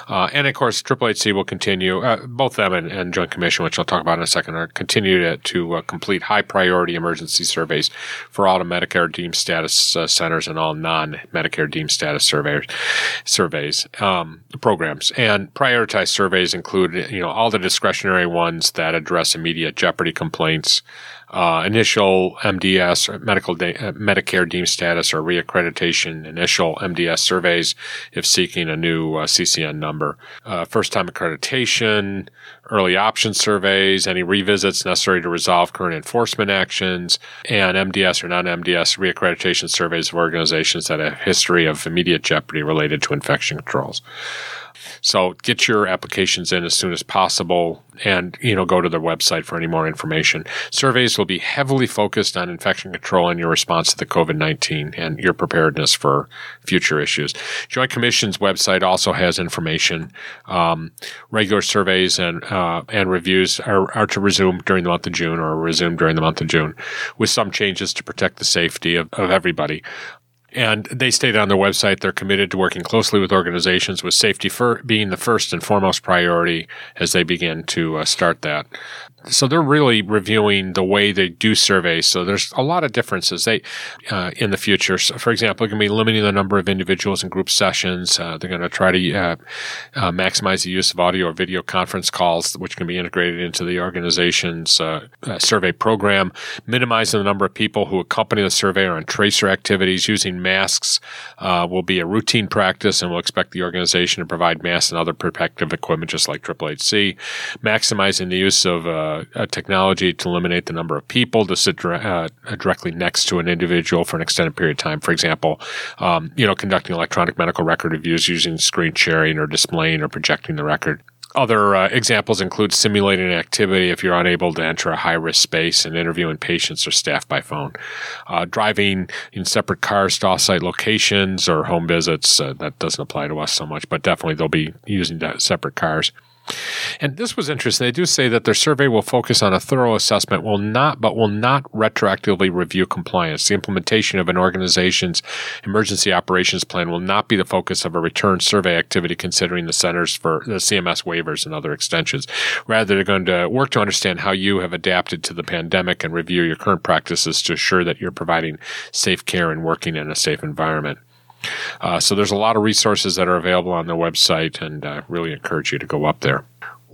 Uh, and of course, HHC will continue, uh, both them and, and, Joint Commission, which I'll talk about in a second, are continue to, to uh, complete high priority emergency surveys for all the Medicare deemed status centers and all non Medicare deemed status surveyors, surveys, um, programs. And prioritized surveys include, you know, all the discretionary ones that address immediate jeopardy complaints uh, initial MDS or medical de- uh, Medicare deemed status or reaccreditation, initial MDS surveys if seeking a new uh, CCN number, uh, first time accreditation, early option surveys, any revisits necessary to resolve current enforcement actions, and MDS or non MDS reaccreditation surveys of organizations that have history of immediate jeopardy related to infection controls. So get your applications in as soon as possible and, you know, go to their website for any more information. Surveys will be heavily focused on infection control and your response to the COVID-19 and your preparedness for future issues. Joint Commission's website also has information. Um, regular surveys and, uh, and reviews are, are to resume during the month of June or resume during the month of June with some changes to protect the safety of, of everybody. And they stated on their website they're committed to working closely with organizations with safety being the first and foremost priority as they begin to uh, start that so they're really reviewing the way they do surveys. So there's a lot of differences they uh, in the future. So for example, they're going to be limiting the number of individuals in group sessions. Uh, they're going to try to uh, uh, maximize the use of audio or video conference calls, which can be integrated into the organization's uh, uh, survey program. Minimizing the number of people who accompany the surveyor on tracer activities. Using masks will be a routine practice, and we'll expect the organization to provide masks and other protective equipment, just like Triple HC. Maximizing the use of uh, technology to eliminate the number of people to sit uh, directly next to an individual for an extended period of time. For example, um, you know, conducting electronic medical record reviews using screen sharing or displaying or projecting the record. Other uh, examples include simulating activity if you're unable to enter a high risk space and interviewing patients or staff by phone. Uh, driving in separate cars to off site locations or home visits. Uh, that doesn't apply to us so much, but definitely they'll be using separate cars. And this was interesting. They do say that their survey will focus on a thorough assessment, will not, but will not retroactively review compliance. The implementation of an organization's emergency operations plan will not be the focus of a return survey activity considering the centers for the CMS waivers and other extensions. Rather, they're going to work to understand how you have adapted to the pandemic and review your current practices to assure that you're providing safe care and working in a safe environment. Uh, so there's a lot of resources that are available on their website, and uh, really encourage you to go up there.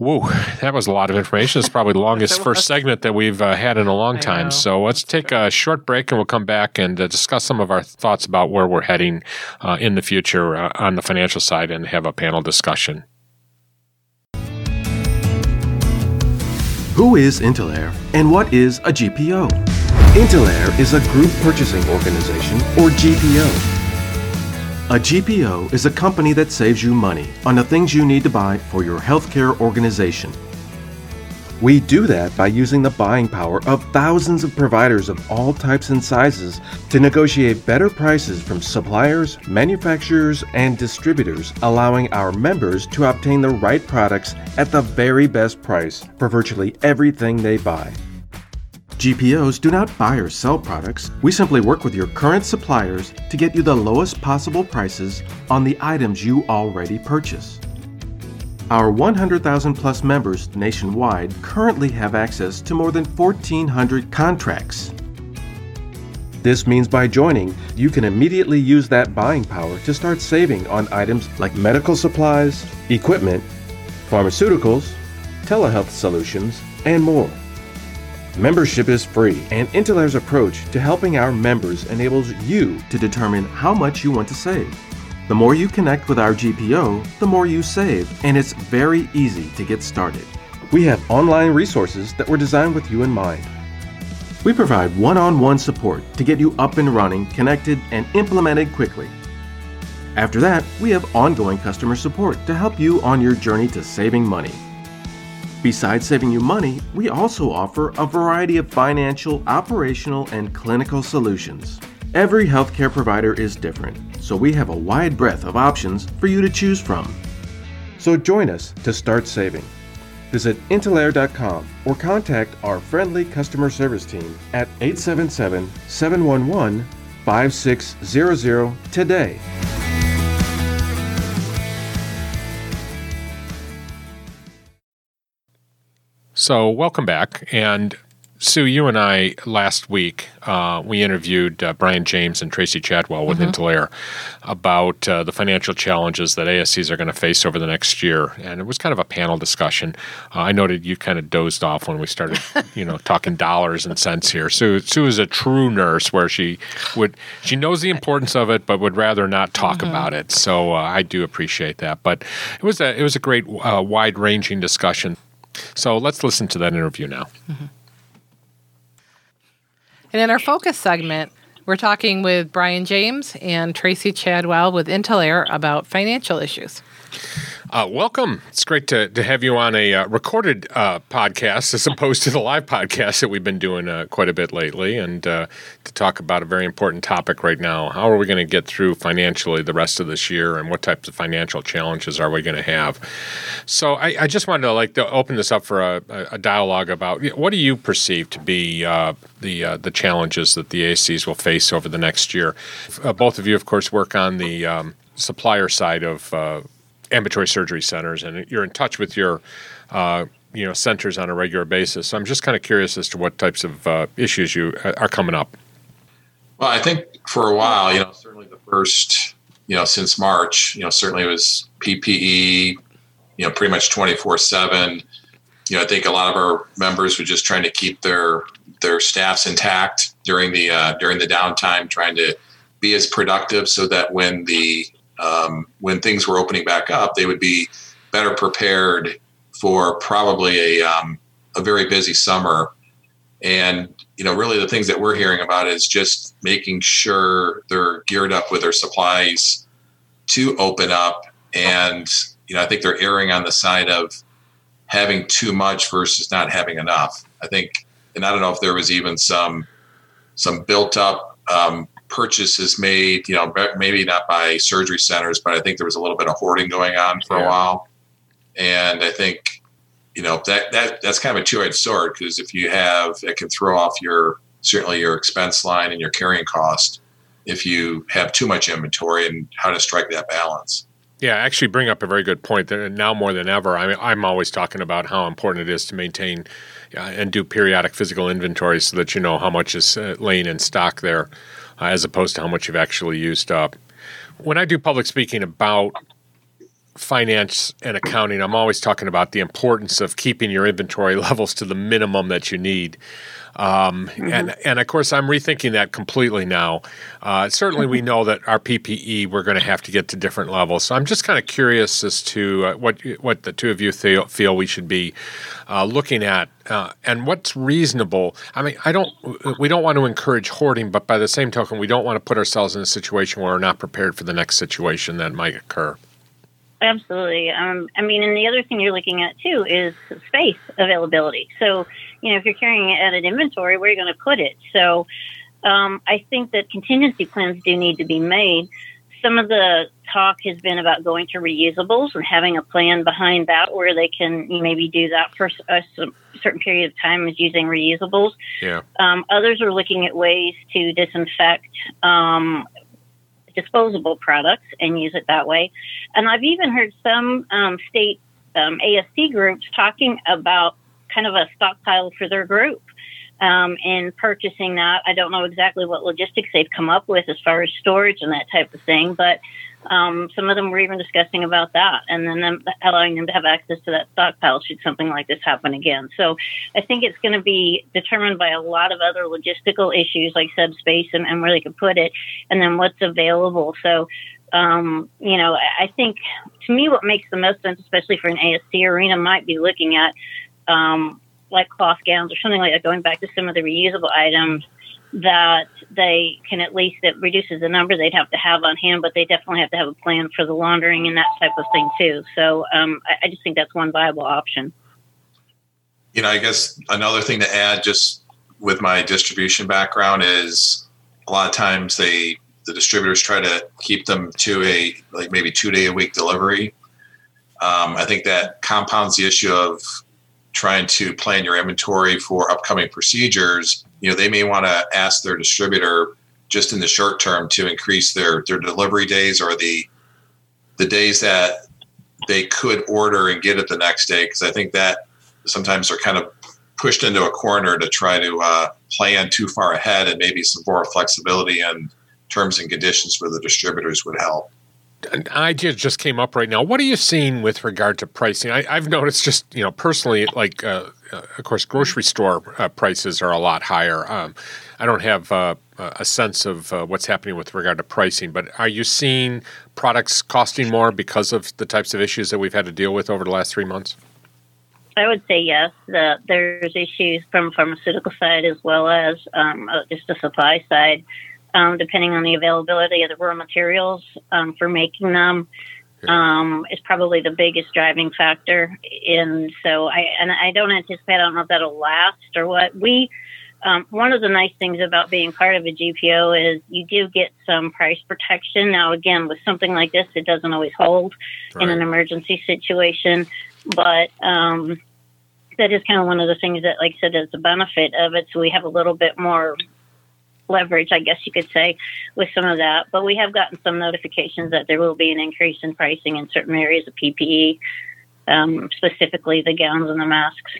Whoa, that was a lot of information. It's probably the [LAUGHS] longest first segment that we've uh, had in a long time. So let's take a short break and we'll come back and uh, discuss some of our thoughts about where we're heading uh, in the future uh, on the financial side and have a panel discussion. Who is Intalere and what is a GPO? Intalere is a group purchasing organization or GPO a GPO is a company that saves you money on the things you need to buy for your healthcare organization. We do that by using the buying power of thousands of providers of all types and sizes to negotiate better prices from suppliers, manufacturers, and distributors, allowing our members to obtain the right products at the very best price for virtually everything they buy. GPOs do not buy or sell products. We simply work with your current suppliers to get you the lowest possible prices on the items you already purchase. Our 100,000 plus members nationwide currently have access to more than 1,400 contracts. This means by joining, you can immediately use that buying power to start saving on items like medical supplies, equipment, pharmaceuticals, telehealth solutions, and more. Membership is free, and Intalere's approach to helping our members enables you to determine how much you want to save. The more you connect with our GPO, the more you save, and it's very easy to get started. We have online resources that were designed with you in mind. We provide one on one support to get you up and running, connected, and implemented quickly. After that, we have ongoing customer support to help you on your journey to saving money. Besides saving you money, we also offer a variety of financial, operational, and clinical solutions. Every healthcare provider is different, so we have a wide breadth of options for you to choose from. So join us to start saving. Visit Intalere.com or contact our friendly customer service team at 877 711 5600 today. So, welcome back. And Sue, you and I last week uh, we interviewed uh, Brian James and Tracy Chadwell with mm about uh, the financial challenges that ASCs are going to face over the next year, and it was kind of a panel discussion. Uh, I noted you kind of dozed off when we started, [LAUGHS] you know, talking dollars and cents here. Sue, Sue is a true nurse, where she would she knows the importance of it, but would rather not talk mm-hmm. about it. So uh, I do appreciate that. But it was a it was a great uh, wide ranging discussion. So let's listen to that interview now. Mm-hmm. And in our focus segment, we're talking with Brian James and Tracy Chadwell with Intalere about financial issues. Uh, welcome. It's great to, to have you on a uh, recorded uh, podcast as opposed to the live podcast that we've been doing uh, quite a bit lately, and uh, to talk about a very important topic right now. How are we going to get through financially the rest of this year, and what types of financial challenges are we going to have? So, I, I, just wanted to like to open this up for a, a dialogue about what do you perceive to be uh, the the challenges that the ASCs will face over the next year. both of you, of course, work on the um, supplier side of ambulatory surgery centers, and you're in touch with your uh, you know centers on a regular basis. So I'm just kind of curious as to what types of uh, issues you uh, are coming up. Well, I think for a while, you know, certainly the first, you know, since March, you know, certainly it was PPE, you know, pretty much 24 seven. You know, I think a lot of our members were just trying to keep their their staffs intact during the uh, during the downtime, trying to be as productive so that when the um, when things were opening back up, they would be better prepared for probably a, um, a very busy summer. And, you know, really the things that we're hearing about is just making sure they're geared up with their supplies to open up. And, you know, I think they're erring on the side of having too much versus not having enough. I think, and I don't know if there was even some some built up um, purchases made, you know, maybe not by surgery centers, but I think there was a little bit of hoarding going on for yeah. a while. And I think, you know, that, that that's kind of a two edged sword because if you have, it can throw off your, certainly your expense line and your carrying cost if you have too much inventory and how to strike that balance. Yeah, actually, bring up a very good point. That now more than ever, I mean, I'm always talking about how important it is to maintain uh, and do periodic physical inventory so that you know how much is uh, laying in stock there uh, as opposed to how much you've actually used up. When I do public speaking about finance and accounting, I'm always talking about the importance of keeping your inventory [LAUGHS] levels to the minimum that you need. Um, mm-hmm. and, and of course, I'm rethinking that completely now. Uh, certainly, we know that our PPE we're going to have to get to different levels. So I'm just kind of curious as to uh, what what the two of you feel, feel we should be uh, looking at uh, and what's reasonable. I mean, I don't we don't want to encourage hoarding, but by the same token, we don't want to put ourselves in a situation where we're not prepared for the next situation that might occur. Absolutely. Um, I mean, and the other thing you're looking at too is space availability. So, you know, if you're carrying it at an inventory, where are you going to put it? So, um, I think that contingency plans do need to be made. Some of the talk has been about going to reusables and having a plan behind that where they can maybe do that for a certain period of time as using reusables. Yeah. Um, others are looking at ways to disinfect um, disposable products and use it that way. And I've even heard some um, state um, ASC groups talking about kind of a stockpile for their group um, and purchasing that. I don't know exactly what logistics they've come up with as far as storage and that type of thing, but um, some of them were even discussing about that and then them, allowing them to have access to that stockpile should something like this happen again. So I think it's going to be determined by a lot of other logistical issues like subspace and, and where they can put it and then what's available. So, um, you know, I think to me what makes the most sense, especially for an ASC arena, might be looking at um, like cloth gowns or something like that, going back to some of the reusable items that they can at least it reduces the number they'd have to have on hand, but they definitely have to have a plan for the laundering and that type of thing too. So um, I, I just think that's one viable option. You know, I guess another thing to add, just with my distribution background, is a lot of times they the distributors try to keep them to a like maybe two day a week delivery. Um, I think that compounds the issue of trying to plan your inventory for upcoming procedures you know they may want to ask their distributor just in the short term to increase their their delivery days or the the days that they could order and get it the next day because I think that sometimes they're kind of pushed into a corner to try to uh, plan too far ahead and maybe some more flexibility and terms and conditions for the distributors would help. An idea just came up right now. What are you seeing with regard to pricing? I, have noticed just you know personally, like uh, uh, of course, grocery store uh, prices are a lot higher. Um, I don't have uh, a sense of uh, what's happening with regard to pricing, but are you seeing products costing more because of the types of issues that we've had to deal with over the last three months? I would say yes. The, there's issues from pharmaceutical side as well as um, uh, just the supply side, um, depending on the availability of the raw materials um, for making them um, is probably the biggest driving factor. And so I and I don't anticipate. I don't know if that'll last or what. We um, one of the nice things about being part of a GPO is you do get some price protection. Now, again, with something like this, it doesn't always hold right. in an emergency situation, but um, that is kind of one of the things that, like I said, is the benefit of it. So we have a little bit more leverage, I guess you could say, with some of that. But we have gotten some notifications that there will be an increase in pricing in certain areas of PPE, um, specifically the gowns and the masks.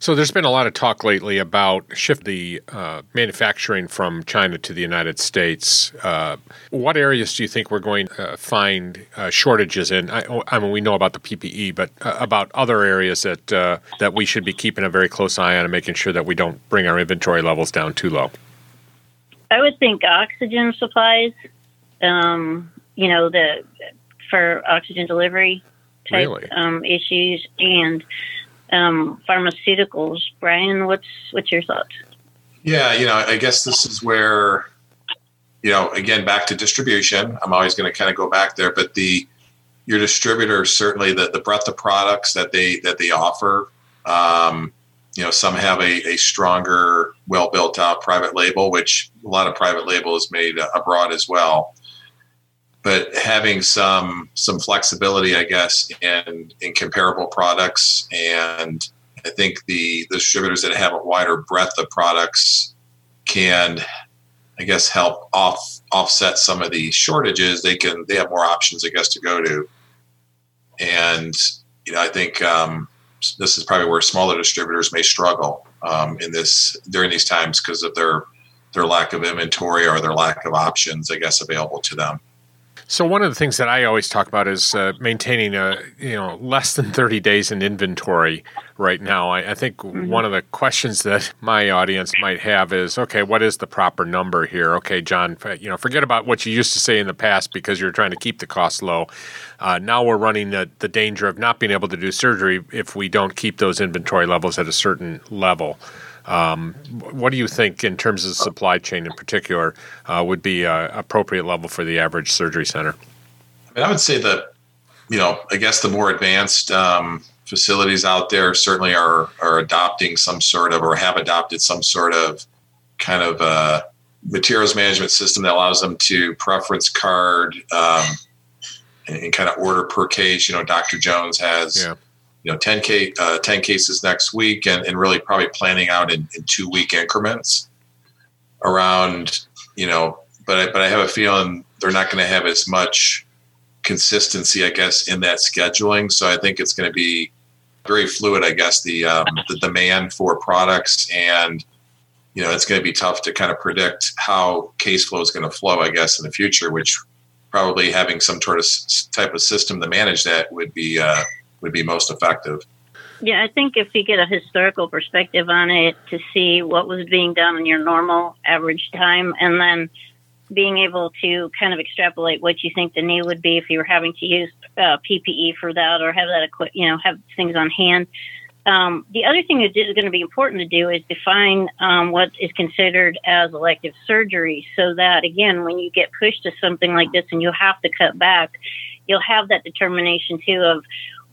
So there's been a lot of talk lately about shift the uh, manufacturing from China to the United States. Uh, what areas do you think we're going to find uh, shortages in? I, I, mean, we know about the PPE, but uh, about other areas that uh, that we should be keeping a very close eye on and making sure that we don't bring our inventory levels down too low. I would think oxygen supplies. Um, you know, the for oxygen delivery type really? um, issues and um, pharmaceuticals. Brian, what's what's your thoughts? Yeah, you know, I guess this is where, you know, again back to distribution. I'm always going to kind of go back there, but the your distributor certainly the, the breadth of products that they that they offer. Um, you know, some have a, a stronger, well built out private label, which a lot of private label is made abroad as well. But having some some flexibility, I guess, in in comparable products, and I think the, the distributors that have a wider breadth of products can, I guess, help off offset some of the shortages. They can they have more options, I guess, to go to, and you know, I think. Um, this is probably where smaller distributors may struggle um, in this during these times because of their their lack of inventory or their lack of options, I guess, available to them. So one of the things that I always talk about is uh, maintaining a you know less than thirty days in inventory right now. I, I think mm-hmm. one of the questions that [LAUGHS] my audience might have is, okay, what is the proper number here? Okay, John, you know, forget about what you used to say in the past because you're trying to keep the cost low. Uh, now we're running the, the danger of not being able to do surgery if we don't keep those inventory levels at a certain level. Um, what do you think, in terms of supply chain in particular, uh, would be an appropriate level for the average surgery center? I, mean, I would say that, you know, I guess the more advanced um, facilities out there certainly are are adopting some sort of or have adopted some sort of kind of uh, materials management system that allows them to preference card um, and, and, kind of order per case. You know, Dr. Jones has. Yeah you know 10 case uh, 10 cases next week and, and really probably planning out in, in two week increments around you know but I, but I have a feeling they're not going to have as much consistency I guess in that scheduling. So I think it's going to be very fluid I guess the um, the demand for products and you know it's going to be tough to kind of predict how case flow is going to flow I guess in the future which probably having some sort of type of system to manage that would be uh, would be most effective. Yeah, I think if you get a historical perspective on it to see what was being done in your normal average time, and then being able to kind of extrapolate what you think the need would be if you were having to use uh, PPE for that or have that equip, you know, have things on hand. Um, the other thing that is going to be important to do is define um, what is considered as elective surgery so that, again, when you get pushed to something like this and you have to cut back, you'll have that determination too of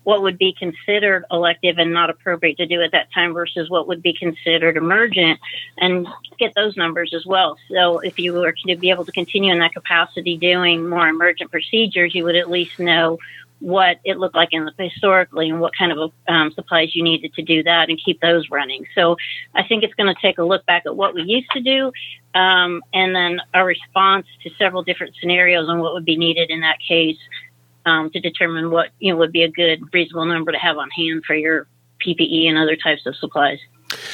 what would be considered elective and not appropriate to do at that time versus what would be considered emergent and get those numbers as well. So if you were to be able to continue in that capacity doing more emergent procedures, you would at least know what it looked like in the historically and what kind of um, supplies you needed to do that and keep those running. So I think it's going to take a look back at what we used to do um, and then a response to several different scenarios on what would be needed in that case um, to determine what you know would be a good reasonable number to have on hand for your PPE and other types of supplies.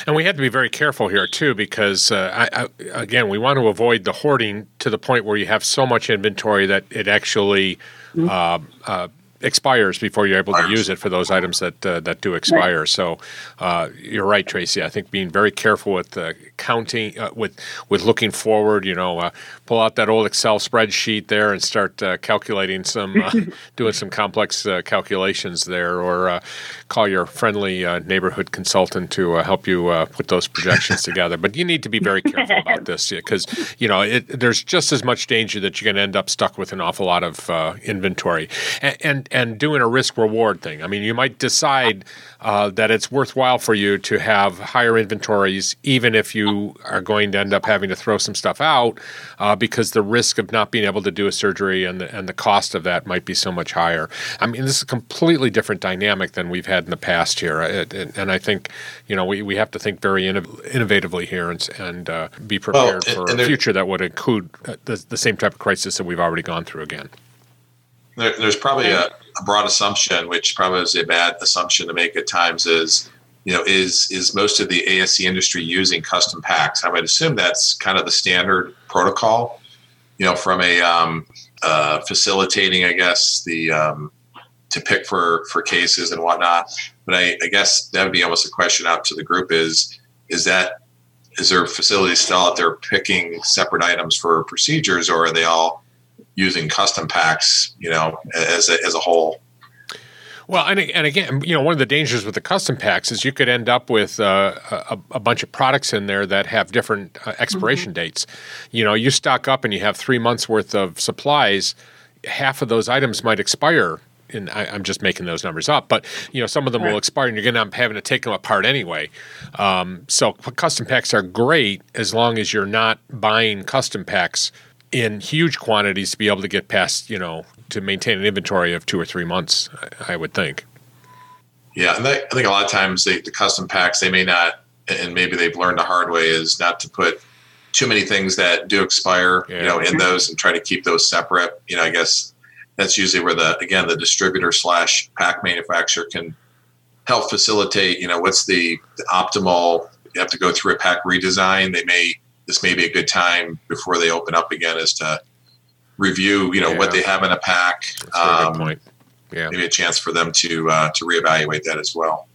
And we had to be very careful here too, because uh, I, I, again, we want to avoid the hoarding to the point where you have so much inventory that it actually mm-hmm. uh, uh, expires before you're able to use it for those items that uh, that do expire. So uh, you're right, Tracy. I think being very careful with uh, counting, uh, with with looking forward. You know, uh, pull out that old Excel spreadsheet there and start uh, calculating some, [LAUGHS] doing some complex calculations there, or call your friendly neighborhood consultant to help you put those projections together. But you need to be very careful about [LAUGHS] this because you know it, there's just as much danger that you're going to end up stuck with an awful lot of inventory. and, and and doing a risk reward thing. I mean, you might decide uh, that it's worthwhile for you to have higher inventories, even if you are going to end up having to throw some stuff out, uh, because the risk of not being able to do a surgery and the, and the cost of that might be so much higher. I mean, this is a completely different dynamic than we've had in the past here, it, it, and I think you know we, we have to think very innovatively here and, and uh, be prepared well, for a future that would include uh, the, the same type of crisis that we've already gone through again. There, there's probably a, a broad assumption, which probably is a bad assumption to make at times, is you know is is most of the ASC industry using custom packs? I would assume that's kind of the standard protocol. You know, from a um, uh, facilitating, I guess the um, to pick for for cases and whatnot. But I, I guess that would be almost a question out to the group: is is that is there facilities still out there picking separate items for procedures, or are they all using custom packs, you know, as a, as a whole. Well, and, and again, you know, one of the dangers with the custom packs is you could end up with uh, a, a, bunch of products in there that have different uh, expiration mm-hmm. dates. You know, you stock up and you have three months worth of supplies. Half of those items might expire and I, am just making those numbers up, but you know some of them right. will expire, and you're going to end up having to take them apart anyway. Um, so custom packs are great as long as you're not buying custom packs in huge quantities to be able to get past, you know, to maintain an inventory of two or three months, I, I would think. Yeah, and I think a lot of times they, the custom packs they may not, and maybe they've learned the hard way is not to put too many things that do expire, yeah. you know, in those and try to keep those separate. You know, I guess that's usually where the again the distributor slash pack manufacturer can help facilitate. You know, what's the, the optimal? You have to go through a pack redesign. They may this may be a good time before they open up again is to review, you know, yeah. what they have in a pack. That's a um, point. Yeah. Maybe a chance for them to uh, to reevaluate that as well.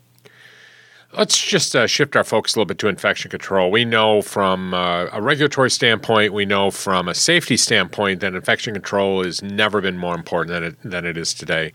Let's just uh, shift our focus a little bit to infection control. We know from uh, a regulatory standpoint, we know from a safety standpoint that infection control has never been more important than it, than it is today.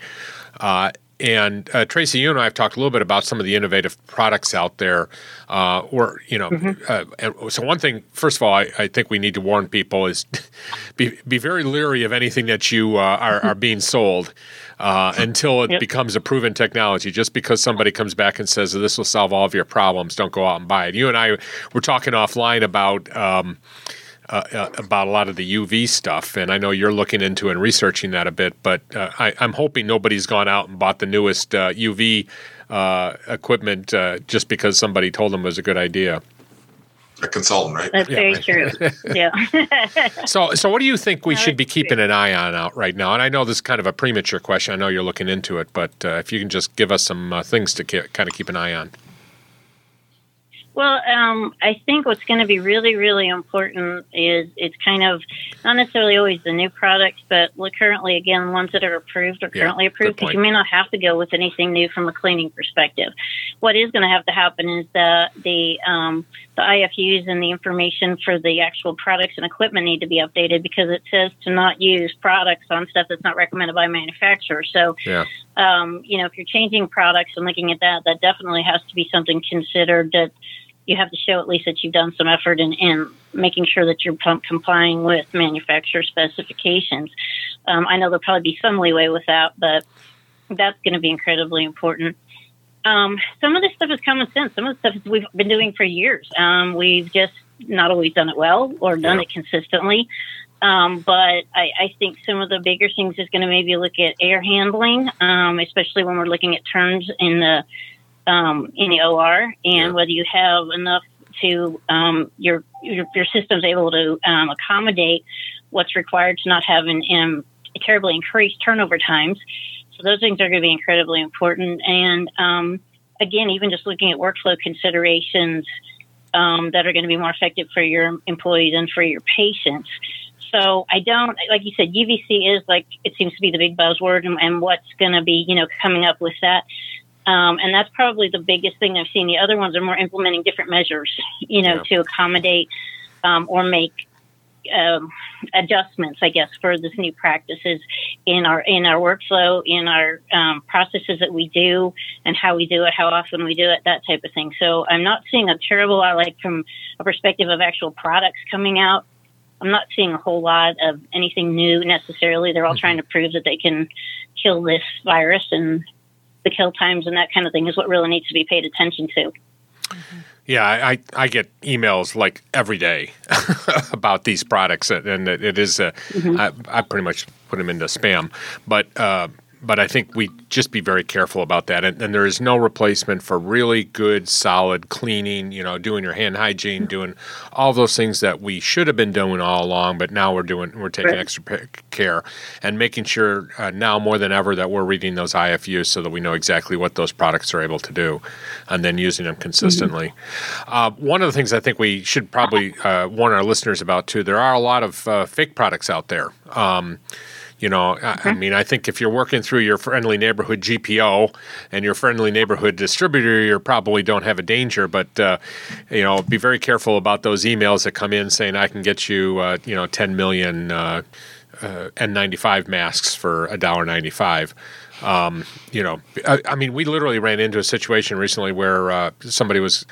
Uh, and uh, Tracy, you and I have talked a little bit about some of the innovative products out there. Uh, or you know, mm-hmm. uh, so one thing, first of all, I, I, think we need to warn people is [LAUGHS] be be very leery of anything that you uh, are, are being sold. Uh, until it yep. becomes a proven technology. Just because somebody comes back and says this will solve all of your problems, don't go out and buy it. You and I were talking offline about um, uh, uh, about a lot of the UV stuff, and I know you're looking into and researching that a bit. But uh, I, am hoping nobody's gone out and bought the newest UV uh, uh, equipment uh, just because somebody told them it was a good idea. A consultant, right? That's yeah. very true. [LAUGHS] yeah. so, so what do you think we should be keeping an eye on out right now? And I know this is kind of a premature question. I know you're looking into it, but if you can just give us some things to ke- kind of keep an eye on. Well, um, I think what's going to be really, really important is it's kind of not necessarily always the new products, but currently, again, ones that are approved or currently yeah, approved, because you may not have to go with anything new from a cleaning perspective. What is going to have to happen is that the um, the IFUs and the information for the actual products and equipment need to be updated because it says to not use products on stuff that's not recommended by manufacturer. So, Yeah. um, you know, if you're changing products and looking at that, that definitely has to be something considered that you have to show at least that you've done some effort in, in making sure that you're pump complying with manufacturer specifications. Um, I know there'll probably be some leeway with that, but that's going to be incredibly important. Um, some of this stuff is common sense. Some of the stuff we've been doing for years. Um, we've just not always done it well or done Yeah. it consistently. Um, but I, I think some of the bigger things is going to maybe look at air handling, um, especially when we're looking at turns in the um, in the OR, and Yeah. whether you have enough to um, your, your your system's able to um, accommodate what's required to not have an um, terribly increased turnover times. So those things are going to be incredibly important. And um, again, even just looking at workflow considerations um, that are going to be more effective for your employees and for your patients. So I don't, like you said, UVC is like it seems to be the big buzzword, and, and what's going to be, you know, coming up with that. Um, and that's probably the biggest thing I've seen. The other ones are more implementing different measures, you know, Yeah. to accommodate um, or make um, adjustments, I guess, for this new practices in our in our workflow, in our um, processes that we do, and how we do it, how often we do it, that type of thing. So I'm not seeing a terrible lot, like from a perspective of actual products coming out. I'm not seeing a whole lot of anything new necessarily. They're all trying to prove that they can kill this virus, and the kill times and that kind of thing is what really needs to be paid attention to. Yeah, I, I get emails like every day [LAUGHS] about these products, and it, it is uh, I, I pretty much put them into spam, but uh, but I think we just be very careful about that, and, and there is no replacement for really good, solid cleaning. You know, doing your hand hygiene, doing all those things that we should have been doing all along, but now we're doing we're taking extra care and making sure uh, now more than ever that we're reading those IFUs so that we know exactly what those products are able to do, and then using them consistently. Uh, one of the things I think we should probably uh, warn our listeners about too. There are a lot of uh, fake products out there. Um, you know, I, I mean, I think if you're working through your friendly neighborhood GPO and your friendly neighborhood distributor, you probably don't have a danger. But uh, you know, be very careful about those emails that come in saying I can get you, uh, you know, 10 million uh, uh, N95 masks for a dollar 95. Um, you know, I, I mean, we literally ran into a situation recently where uh, somebody was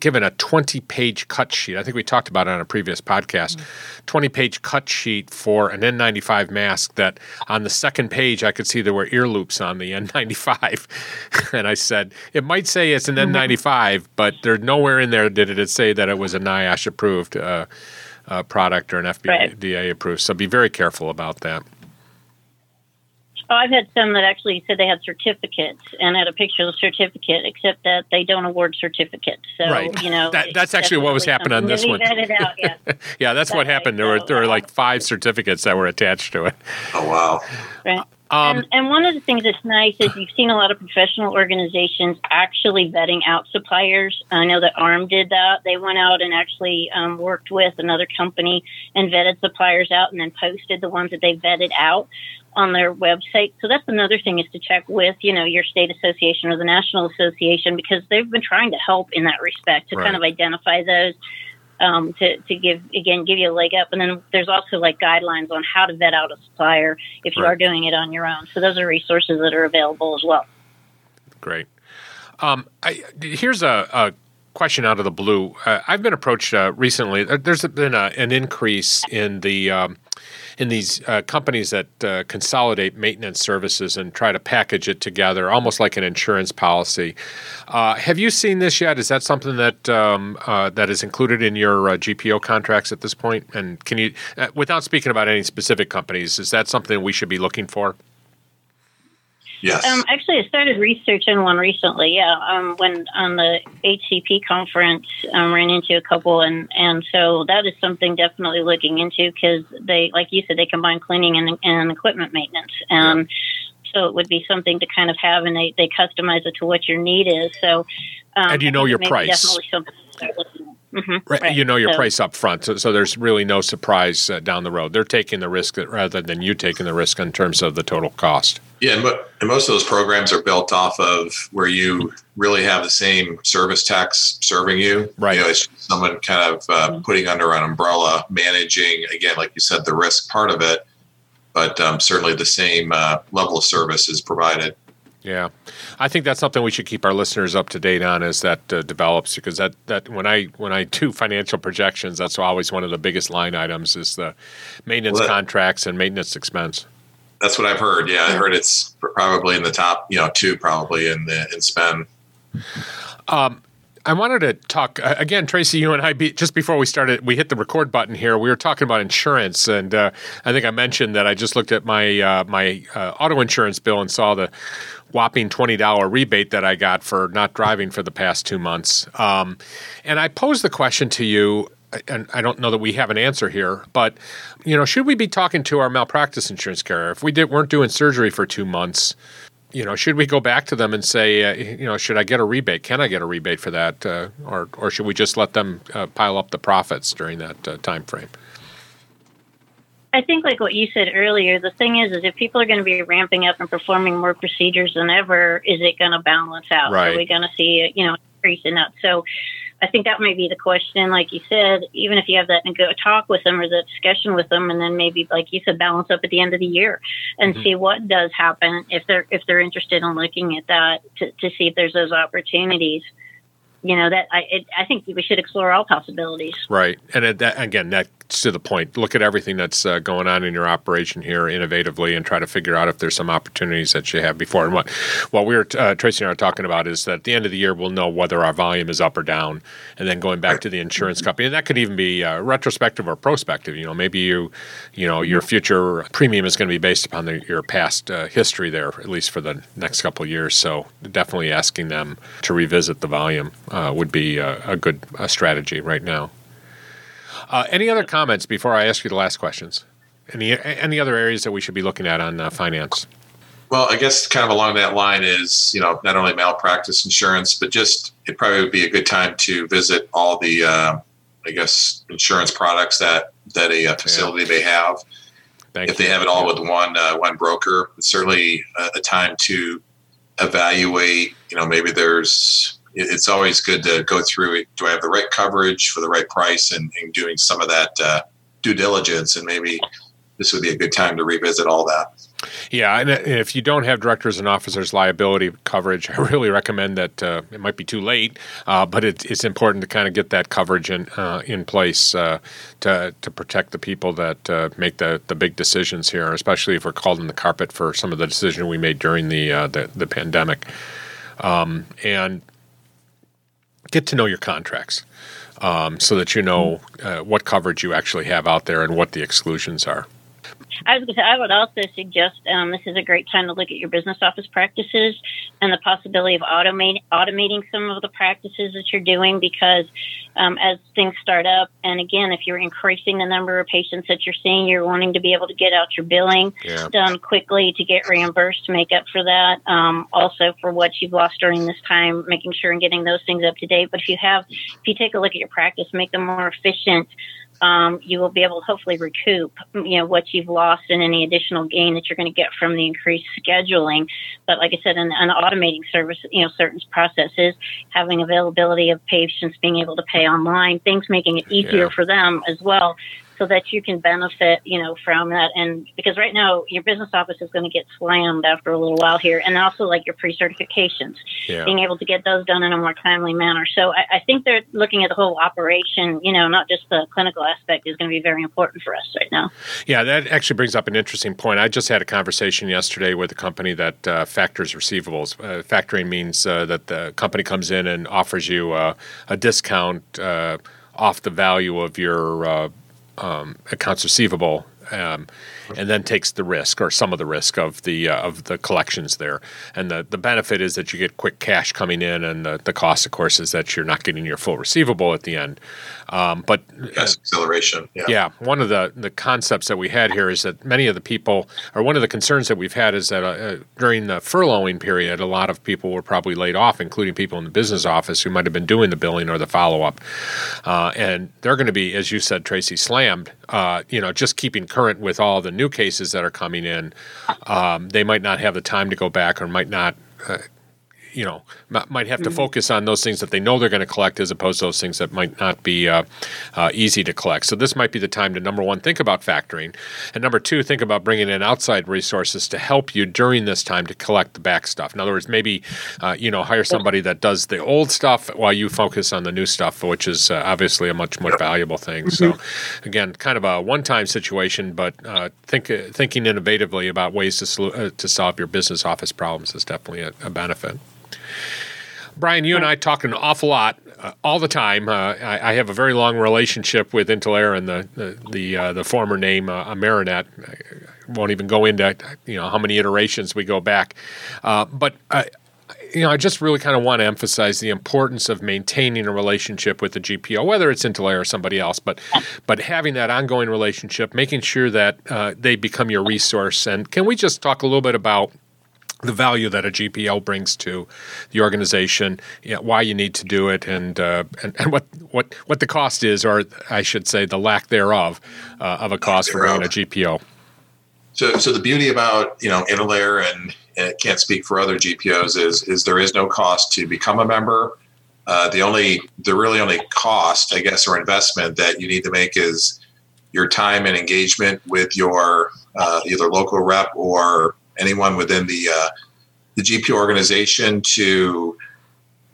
given a 20 page cut sheet. I think we talked about it on a previous podcast. 20 page cut sheet for an N95 mask that on the second page I could see there were ear loops on the [LAUGHS] N95. and I said, it might say it's an [LAUGHS] N95, but there's nowhere in there did it say that it was a NIOSH approved uh, uh, product or an Right. FDA approved. So be very careful about that. Oh, I've had some that actually said they had certificates and had a picture of the certificate, except that they don't award certificates. So Right. you know, That- that's actually what was happening on this one. out, yeah. [LAUGHS] Yeah, that's what Right, happened. There were there were uh, like five certificates that were attached to it. Oh wow. Right. Um, and, and one of the things that's nice is you've seen a lot of professional organizations actually vetting out suppliers. I know that ARM did that. They went out and actually um, worked with another company and vetted suppliers out and then posted the ones that they vetted out on their website. So that's another thing is to check with, you know, your state association or the national association because they've been trying to help in that respect to kind of identify those um, to, to give again give you a leg up and then there's also like guidelines on how to vet out a supplier if you Right. are doing it on your own so those are resources that are available as well Great. Um, I, here's a, a question out of the blue. Uh, I've been approached uh, recently. there- There's been a, an increase in the um, in these uh, companies that uh, consolidate maintenance services and try to package it together, almost like an insurance policy. Uh, have you seen this yet? Is that something that um, uh, that is included in your uh, GPO contracts at this point? And can you, uh, without speaking about any specific companies, is that something we should be looking for? Yes. um, actually i started researching one recently yeah um, when on the hcp conference um, ran into a couple and, and so that is something definitely looking into because they like you said they combine cleaning and, and equipment maintenance um, so it would be something to kind of have and they, they customize it to what your need is so um, And you know your price. definitely something to start looking at. Mhm, Right, you know your So- price up front, so, so there's really no surprise uh, down the road. They're taking the risk that, rather than you taking the risk in terms of the total cost. Yeah, and most of those programs are built off of where you really have the same service tax serving you. Right. You know, it's someone kind of uh, mm-hmm. putting under an umbrella, managing, again, like you said, the risk part of it, but um, certainly the same uh, level of service is provided. Yeah, I think that's something we should keep our listeners up to date on as that uh, develops because that, that when I when I do financial projections, that's always one of the biggest line items is the maintenance well, that, contracts and maintenance expense. That's what I've heard. Yeah, I heard it's probably in the top, you know, two probably in the in spend. Um, I wanted to talk uh, again, Tracy. You and I, be, just before we started, we hit the record button here. We were talking about insurance, and uh, I think I mentioned that I just looked at my uh, my uh, auto insurance bill and saw the whopping twenty dollar rebate that I got for not driving for the past two months. Um, and I posed the question to you and I don't know that we have an answer here, but you know, should we be talking to our malpractice insurance carrier if we did, weren't doing surgery for two months? You know, should we go back to them and say, uh, you know, should I get a rebate? Can I get a rebate for that, uh, or or should we just let them uh, pile up the profits during that uh, time frame? I think, like what you said earlier, the thing is, is if people are going to be ramping up and performing more procedures than ever, is it going to balance out? Right. Are we going to see, you know, increase in that? So I think that might be the question. Like you said, even if you have that and go talk with them or the discussion with them, and then maybe, like you said, balance up at the end of the year and mm-hmm. see what does happen if they're if they're interested in looking at that to, to see if there's those opportunities you know that I it, I think we should explore all possibilities. Right, and it, that, again, that's to the point. Look at everything that's uh, going on in your operation here innovatively, and try to figure out if there's some opportunities that you have before. And what what we were uh, Tracy and I are talking about is that at the end of the year we'll know whether our volume is up or down, and then going back to the insurance company, and that could even be uh, retrospective or prospective. You know, maybe you you know your future premium is going to be based upon the, your past uh, history there, at least for the next couple of years. So definitely asking them to revisit the volume uh, would be a, good strategy right now. Uh, any other comments before I ask you the last questions? Any any other areas that we should be looking at on uh, finance? Well, I guess kind of along that line is you know not only malpractice insurance, but just it probably would be a good time to visit all the uh, I guess insurance products that that a, uh, facility yeah. may have. Thank if you. they have it all with one uh, one broker, it's certainly a, a time to evaluate. You know, maybe there's it's always good to go through it. Do I have the right coverage for the right price and, and doing some of that uh, due diligence? And maybe this would be a good time to revisit all that. Yeah, and if you don't have directors and officers liability coverage, I [LAUGHS] really recommend that. Uh, it might be too late, uh, but it, it's important to kind of get that coverage in uh, in place uh, to to protect the people that uh, make the the big decisions here, especially if we're called in the carpet for some of the decision we made during the uh, the, the pandemic. Um, and get to know your contracts um, so that you know uh, what coverage you actually have out there and what the exclusions are. I was going to say, I would also suggest um, this is a great time to look at your business office practices and the possibility of automate, automating some of the practices that you're doing because um, as things start up, and again, if you're increasing the number of patients that you're seeing, you're wanting to be able to get out your billing yeah. done quickly to get reimbursed to make up for that. Um, also, for what you've lost during this time, making sure and getting those things up to date. But if you have, if you take a look at your practice, make them more efficient um, you will be able to hopefully recoup, you know, what you've lost and any additional gain that you're going to get from the increased scheduling. But like I said, an, an automating service, you know, certain processes, having availability of patients being able to pay online, things making it easier yeah. for them as well so that you can benefit, you know, from that. And because right now your business office is going to get slammed after a little while here, and also like your pre-certifications, yeah. being able to get those done in a more timely manner. So I, I, think they're looking at the whole operation, you know, not just the clinical aspect is going to be very important for us right now. Yeah, that actually brings up an interesting point. I just had a conversation yesterday with a company that uh, factors receivables. Uh, factoring means uh, that the company comes in and offers you uh, a discount uh, off the value of your uh, um, accounts receivable um, and then takes the risk or some of the risk of the uh, of the collections there. And the, the benefit is that you get quick cash coming in, and the, the cost, of course, is that you're not getting your full receivable at the end. Um, but yes, acceleration. Yeah. yeah, one of the the concepts that we had here is that many of the people, or one of the concerns that we've had is that uh, uh during the furloughing period, a lot of people were probably laid off, including people in the business office who might have been doing the billing or the follow up, uh, and they're going to be, as you said, Tracy, slammed uh, you know, just keeping current with all the new cases that are coming in, um, they might not have the time to go back or might not, uh, you know, m- might have to Mm-hmm. focus on those things that they know they're going to collect as opposed to those things that might not be uh, uh, easy to collect. So this might be the time to number one think about factoring, and number two think about bringing in outside resources to help you during this time to collect the back stuff. In other words, maybe uh, you know hire somebody that does the old stuff while you focus on the new stuff, which is uh, obviously a much more valuable thing. So again, kind of a one-time situation, but uh, think thinking innovatively about ways to uh, to solve your business office problems is definitely a, a benefit. Brian, you and I talk an awful lot uh, all the time. Uh, I, I have a very long relationship with Intalere and the the the, uh, the former name uh, Amerinet. I won't even go into you know how many iterations we go back, uh, but. I, you know, I just really kind of want to emphasize the importance of maintaining a relationship with the GPO, whether it's Intalere or somebody else, but but having that ongoing relationship, making sure that uh, they become your resource. And can we just talk a little bit about the value that a GPO brings to the organization, you know, why you need to do it, and, uh, and and what what what the cost is, or I should say, the lack thereof uh, of a cost for bringing a GPO. So, so the beauty about you know Intalere and, and it can't speak for other GPOs is is there is no cost to become a member. Uh, the only the really only cost, I guess, or investment that you need to make is your time and engagement with your uh, either local rep or anyone within the uh, the GPO organization. To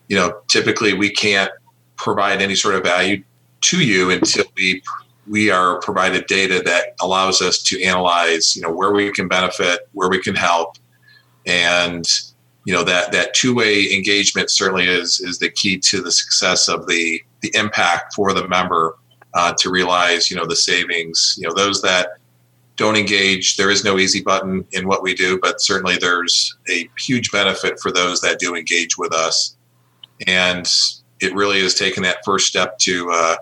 you know, typically we can't provide any sort of value to you until we we are provided data that allows us to analyze, you know, where we can benefit, where we can help, and you know that that two way engagement certainly is is the key to the success of the the impact for the member uh, to realize, you know, the savings. You know, those that don't engage, there is no easy button in what we do, but certainly there's a huge benefit for those that do engage with us, and it really is taking that first step to, uh,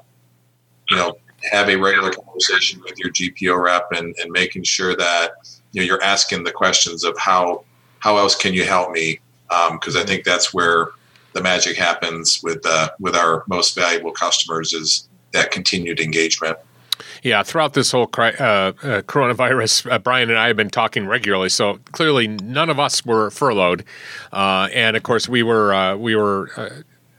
you know, have a regular conversation with your GPO rep and, and making sure that you know you're asking the questions of how how else can you help me? Because I think that's where the magic happens with uh, with our most valuable customers is that continued engagement. Yeah, throughout this whole cri- uh, uh, coronavirus, uh, Brian and I have been talking regularly. So clearly, none of us were furloughed, uh, and of course, we were uh, we were uh,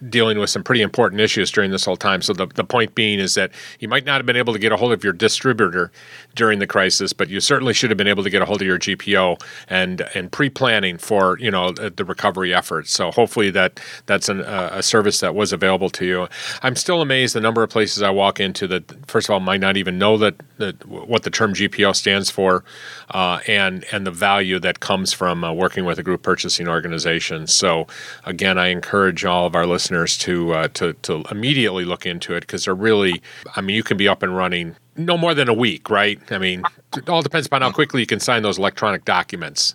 dealing with some pretty important issues during this whole time. So the, the point being is that you might not have been able to get a hold of your distributor during the crisis, but you certainly should have been able to get a hold of your GPO and and pre-planning for you know the, recovery efforts. So hopefully that that's an, uh, a service that was available to you. I'm still amazed the number of places I walk into that first of all might not even know that, that what the term GPO stands for, uh, and and the value that comes from uh, working with a group purchasing organization. So again, I encourage all of our listeners to uh, to to immediately look into it because they're really. I mean, you can be up and running no more than a week, right? I mean, it all depends upon how quickly you can sign those electronic documents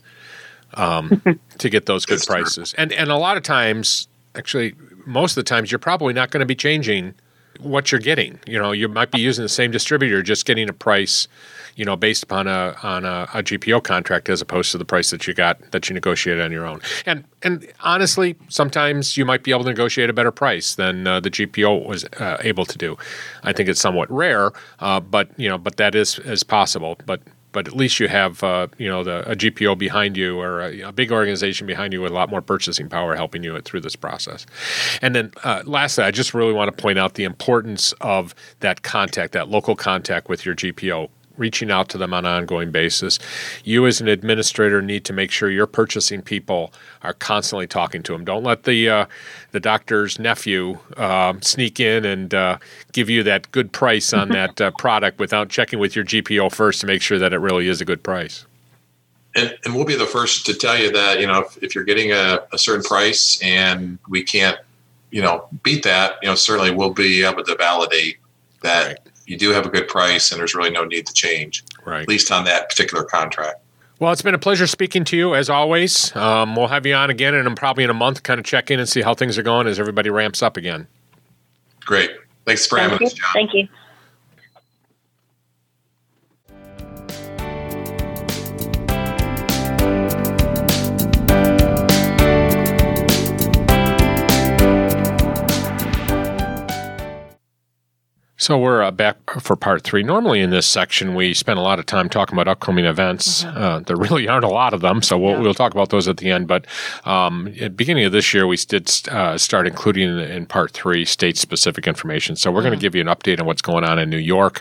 um, [LAUGHS] to get those good That's true. prices. And and a lot of times, actually, most of the times, you're probably not going to be changing what you're getting. You know, you might be using the same distributor, just getting a price, you know, based upon a on a, a GPO contract as opposed to the price that you got that you negotiated on your own. And and honestly, sometimes you might be able to negotiate a better price than uh, the GPO was uh, able to do. I think it's somewhat rare, uh, but you know, but that is is possible. But but at least you have uh, you know the, a GPO behind you or a, a big organization behind you with a lot more purchasing power helping you through this process. And then uh, lastly, I just really want to point out the importance of that contact, that local contact with your GPO. Reaching out to them on an ongoing basis. You, as an administrator, need to make sure your purchasing people are constantly talking to them. Don't let the uh, the doctor's nephew um, sneak in and uh, give you that good price on [LAUGHS] that uh, product without checking with your GPO first to make sure that it really is a good price. And, and we'll be the first to tell you that you know if, if you're getting a, a certain price and we can't you know beat that you know certainly we'll be able to validate that Right. You do have a good price and there's really no need to change Right. at least on that particular contract. Well, it's been a pleasure speaking to you as always. Um, we'll have you on again, and probably in a month, kind of check in and see how things are going as everybody ramps up again. Great. Thanks for Thank having you. us, John. Thank you. So we're uh, back for part three. Normally in this section, we spend a lot of time talking about upcoming events. Mm-hmm. Uh, there really aren't a lot of them, so we'll, yeah. we'll talk about those at the end. But um, at the beginning of this year, we did uh, start including in, in part three state-specific information. So we're mm-hmm. going to give you an update on what's going on in New York.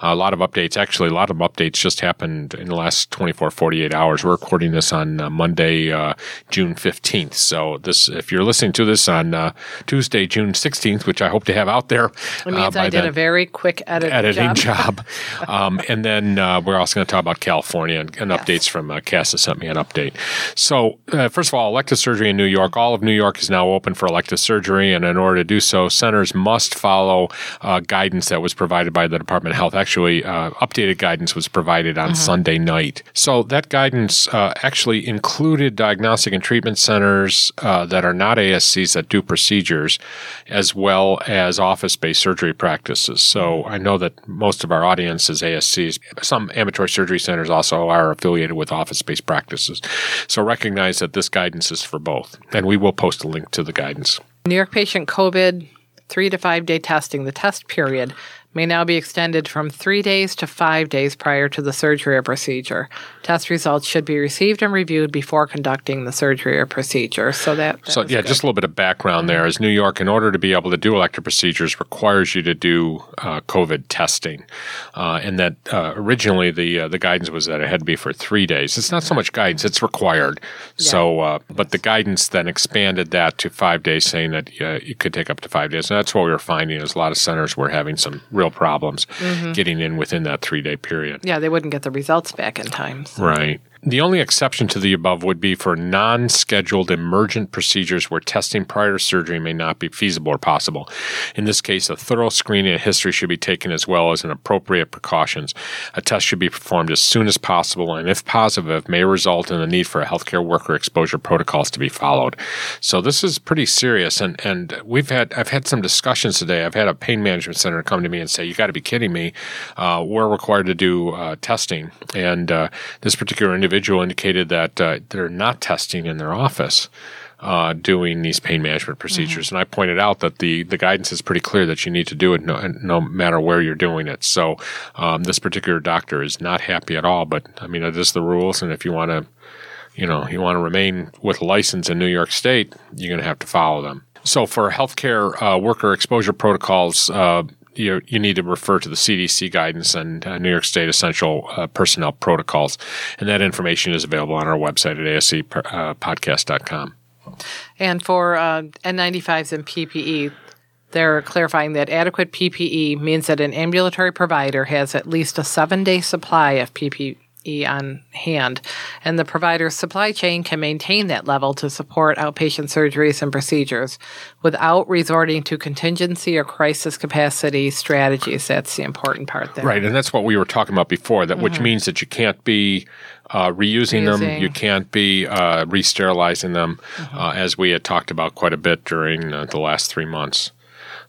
Uh, a lot of updates, actually, a lot of updates just happened in the last 24, 48 hours. We're recording this on uh, Monday, uh, June 15th. So this, if you're listening to this on Tuesday, June 16th, which I hope to have out there it means I did then, very quick edit editing job. job. [LAUGHS] um, and then uh, we're also going to talk about California and, and yes. updates from uh, CASA sent me an update. So, uh, first of all, elective surgery in New York. All of New York is now open for elective surgery. And in order to do so, centers must follow uh, guidance that was provided by the Department of Health. Actually, uh, updated guidance was provided on mm-hmm. Sunday night. So, that guidance uh, actually included diagnostic and treatment centers that are not ASCs that do procedures, as well as office based surgery practice practices. So I know that most of our audience is ASCs. Some ambulatory surgery centers also are affiliated with office based practices. So recognize that this guidance is for both. And we will post a link to the guidance. New York patient COVID three to five day testing, the test period may now be extended from three days to five days prior to the surgery or procedure. Test results should be received and reviewed before conducting the surgery or procedure. So that, that so yeah, good. just a little bit of background there is New York, in order to be able to do elective procedures, requires you to do uh, COVID testing, uh, and that uh, originally the uh, the guidance was that it had to be for three days. It's not so much guidance; it's required. Yeah. So, uh, but the guidance then expanded that to five days, saying that it could take up to five days, and that's what we were finding is a lot of centers were having some real problems mm-hmm. getting in within that three day period. Yeah, they wouldn't get the results back in time. So. Right. The only exception to the above would be for non scheduled emergent procedures where testing prior to surgery may not be feasible or possible. In this case, a thorough screening and history should be taken as well as an appropriate precautions. A test should be performed as soon as possible, and if positive, may result in the need for a healthcare worker exposure protocols to be followed. So this is pretty serious, and and we've had I've had some discussions today. I've had a pain management center come to me and say, "You got to be kidding me! Uh, we're required to do uh, testing," and uh, this particular individual individual indicated that uh, they're not testing in their office. Uh, doing these pain management procedures. Mm-hmm. And I pointed out that the the guidance is pretty clear that you need to do it no, no matter where you're doing it. So um, this particular doctor is not happy at all. But I mean, it is the rules, and if you want to, you know, you want to remain with a license in New York State, you're going to have to follow them. So for healthcare uh, worker exposure protocols, uh, you you need to refer to the CDC guidance and uh, New York State essential uh, personnel protocols, and that information is available on our website at ascpodcast.com. And for uh, N95s and PPE, they're clarifying that adequate PPE means that an ambulatory provider has at least a seven day supply of PPE on hand, and the provider's supply chain can maintain that level to support outpatient surgeries and procedures without resorting to contingency or crisis capacity strategies. That's the important part there. Right, and that's what we were talking about before, that mm-hmm. which means that you can't be uh, reusing Reusing. them. You can't be uh, re-sterilizing them, mm-hmm. uh, as we had talked about quite a bit during uh, the last three months.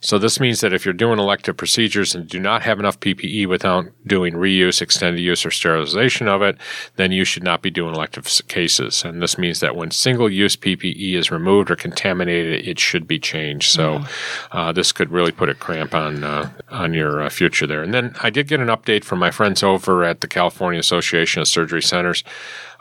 So this means that if you're doing elective procedures and do not have enough PPE without doing reuse, extended use, or sterilization of it, then you should not be doing elective cases. And this means that when single-use PPE is removed or contaminated, it should be changed. So mm-hmm. uh, this could really put a cramp on uh, on your uh, future there. And then I did get an update from my friends over at the California Association of Surgery Centers.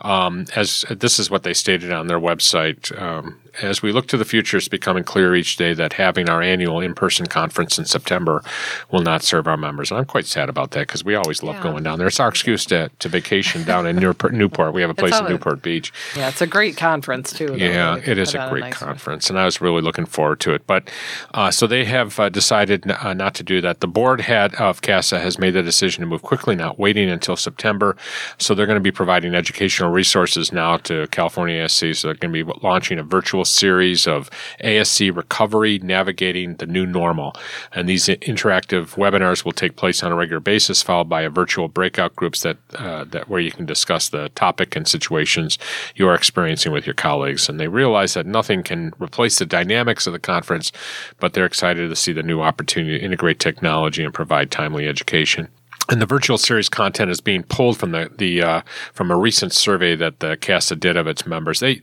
Um, as this is what they stated on their website. Um, as we look to the future, it's becoming clear each day that having our annual in person conference in September will not serve our members. And I'm quite sad about that because we always love yeah. going down there. It's our excuse to, to vacation down in Newport. [LAUGHS] Newport. We have a place in Newport Beach. Yeah, it's a great conference, too. Though, yeah, it is a great a nice conference. One. And I was really looking forward to it. But uh, so they have uh, decided n- uh, not to do that. The board head of CASA has made the decision to move quickly, not waiting until September. So they're going to be providing educational resources now to California ASCs. So they're going to be launching a virtual series of ASC recovery, navigating the new normal. And these interactive webinars will take place on a regular basis, followed by a virtual breakout groups that, uh, that where you can discuss the topic and situations you are experiencing with your colleagues. And they realize that nothing can replace the dynamics of the conference, but they're excited to see the new opportunity to integrate technology and provide timely education. And the virtual series content is being pulled from the the uh, from a recent survey that the CASA did of its members. They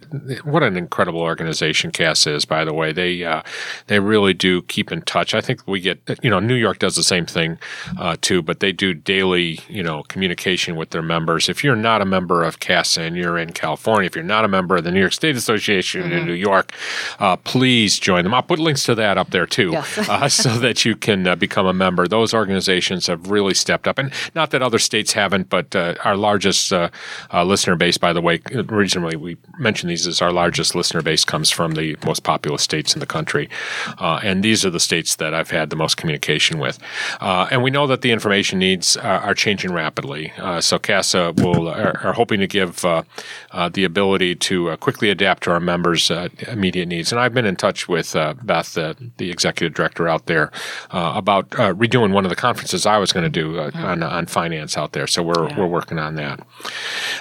what an incredible organization CASA is, by the way. They uh, they really do keep in touch. I think we get you know New York does the same thing uh, too, but they do daily you know communication with their members. If you're not a member of CASA and you're in California, if you're not a member of the New York State Association mm-hmm. in New York, uh, please join them. I'll put links to that up there too, yes. [LAUGHS] Uh, so that you can uh, become a member. Those organizations have really stepped up up. And not that other states haven't, but uh, our largest uh, uh, listener base, by the way, originally we mentioned these as our largest listener base comes from the most populous states in the country. Uh, and these are the states that I've had the most communication with. Uh, and we know that the information needs are, are changing rapidly. so CASA will are, are hoping to give the ability to quickly adapt to our members' immediate needs. And I've been in touch with Beth, the executive director out there, about redoing one of the conferences I was going to do on, on finance out there. So we're, yeah. we're working on that.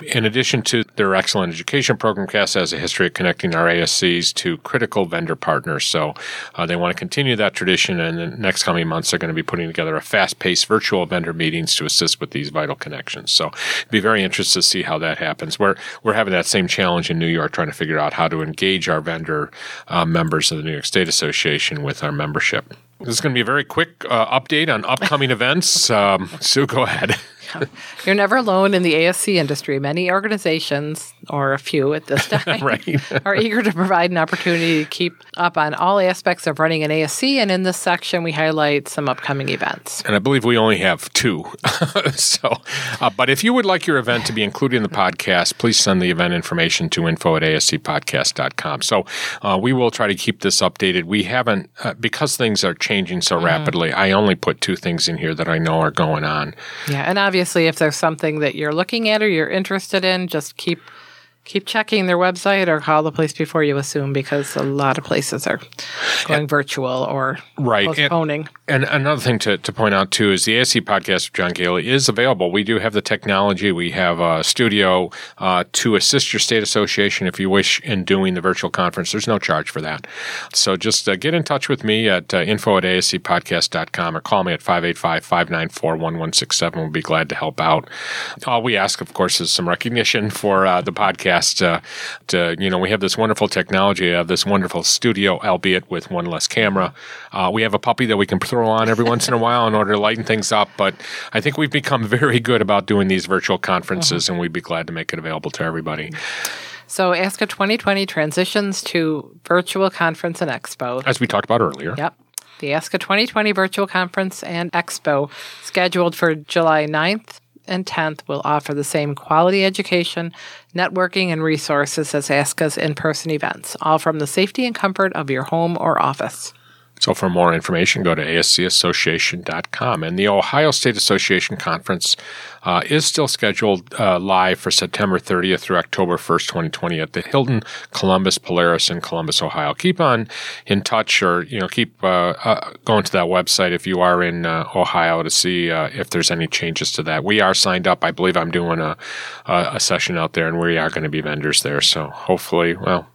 In addition to their excellent education program, CASA has a history of connecting our ASCs to critical vendor partners. So uh, they want to continue that tradition. And in the next coming months, they're going to be putting together a fast paced virtual vendor meetings to assist with these vital connections. So be very interested to see how that happens. We're, we're having that same challenge in New York, trying to figure out how to engage our vendor uh, members of the New York State Association with our membership. This is going to be a very quick uh, update on upcoming events. Um, Sue, go ahead. [LAUGHS] [LAUGHS] You're never alone in the ASC industry. Many organizations, or a few at this [LAUGHS] time, right. [LAUGHS] are eager to provide an opportunity to keep up on all aspects of running an ASC. And in this section, we highlight some upcoming events. And I believe we only have two. so, uh, but if you would like your event to be included in the podcast, please send the event information to info at ascpodcast.com. So uh, we will try to keep this updated. We haven't, uh, because things are changing so mm-hmm. rapidly, I only put two things in here that I know are going on. Yeah. And obviously, obviously, if there's something that you're looking at or you're interested in, just keep keep checking their website or call the place before you assume because a lot of places are going and, virtual or right. postponing. And, and, another thing to, to point out too is the ASC podcast with John Goehle is available. We do have the technology. We have a studio uh, to assist your state association if you wish in doing the virtual conference. There's no charge for that. So just uh, get in touch with me at uh, info at ascpodcast.com or call me at 585 594 1167. We'll be glad to help out. All we ask, of course, is some recognition for uh, the podcast podcast. Uh, to, you know, we have this wonderful technology. We have this wonderful studio, albeit with one less camera. Uh, we have a puppy that we can throw on every once in a while in order to lighten things up. But I think we've become very good about doing these virtual conferences, and we'd be glad to make it available to everybody. So ASCA 2020 transitions to virtual conference and expo. As we talked about earlier. Yep. The ASCA 2020 virtual conference and expo scheduled for July 9th and 10th will offer the same quality education, networking, and resources as ASCA's in person events, all from the safety and comfort of your home or office. So, for more information, go to ascassociation.com. And the Ohio State Association Conference uh, is still scheduled uh, live for September 30th through October 1st, 2020, at the Hilton Columbus Polaris in Columbus, Ohio. Keep on in touch, or you know, keep uh, uh going to that website if you are in uh, Ohio to see uh, if there's any changes to that. We are signed up. I believe I'm doing a, a session out there, and we are going to be vendors there. So, hopefully, well.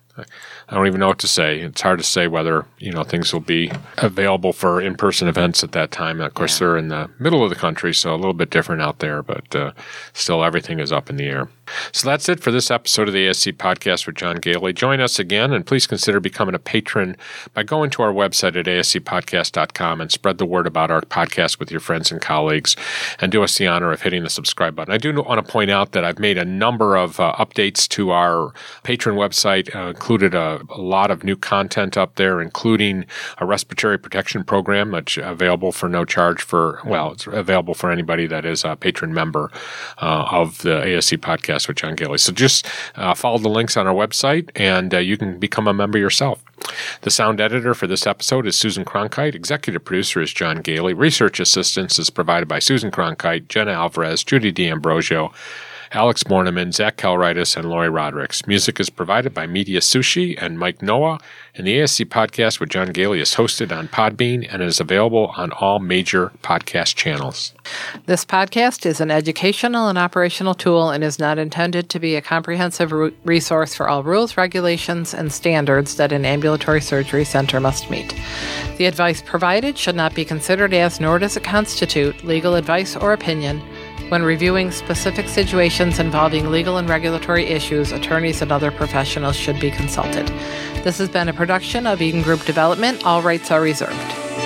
I don't even know what to say. It's hard to say whether you know things will be available for in-person events at that time. Of course, yeah. they're in the middle of the country, so a little bit different out there, but uh, still everything is up in the air. So that's it for this episode of the ASC podcast with John Goehle. Join us again, and please consider becoming a patron by going to our website at ascpodcast.com and spread the word about our podcast with your friends and colleagues, and do us the honor of hitting the subscribe button. I do want to point out that I've made a number of uh, updates to our patron website, uh, included a, a, lot of new content up there, including a respiratory protection program that's available for no charge for, well, it's available for anybody that is a patron member uh, of the ASC podcast podcast with John Goehle. So just uh, follow the links on our website and uh, you can become a member yourself. The sound editor for this episode is Susan Cronkite. Executive producer is John Goehle. Research assistance is provided by Susan Cronkite, Jenna Alvarez, Judy D'Ambrosio, Alex Borneman, Zach Kelritis, and Lori Rodericks. Music is provided by Media Sushi and Mike Noah, and the ASC podcast with John Goehle is hosted on Podbean and is available on all major podcast channels. This podcast is an educational and operational tool and is not intended to be a comprehensive re- resource for all rules, regulations, and standards that an ambulatory surgery center must meet. The advice provided should not be considered as, nor does it constitute, legal advice or opinion. When reviewing specific situations involving legal and regulatory issues, attorneys and other professionals should be consulted. This has been a production of Eden Group Development. All rights are reserved.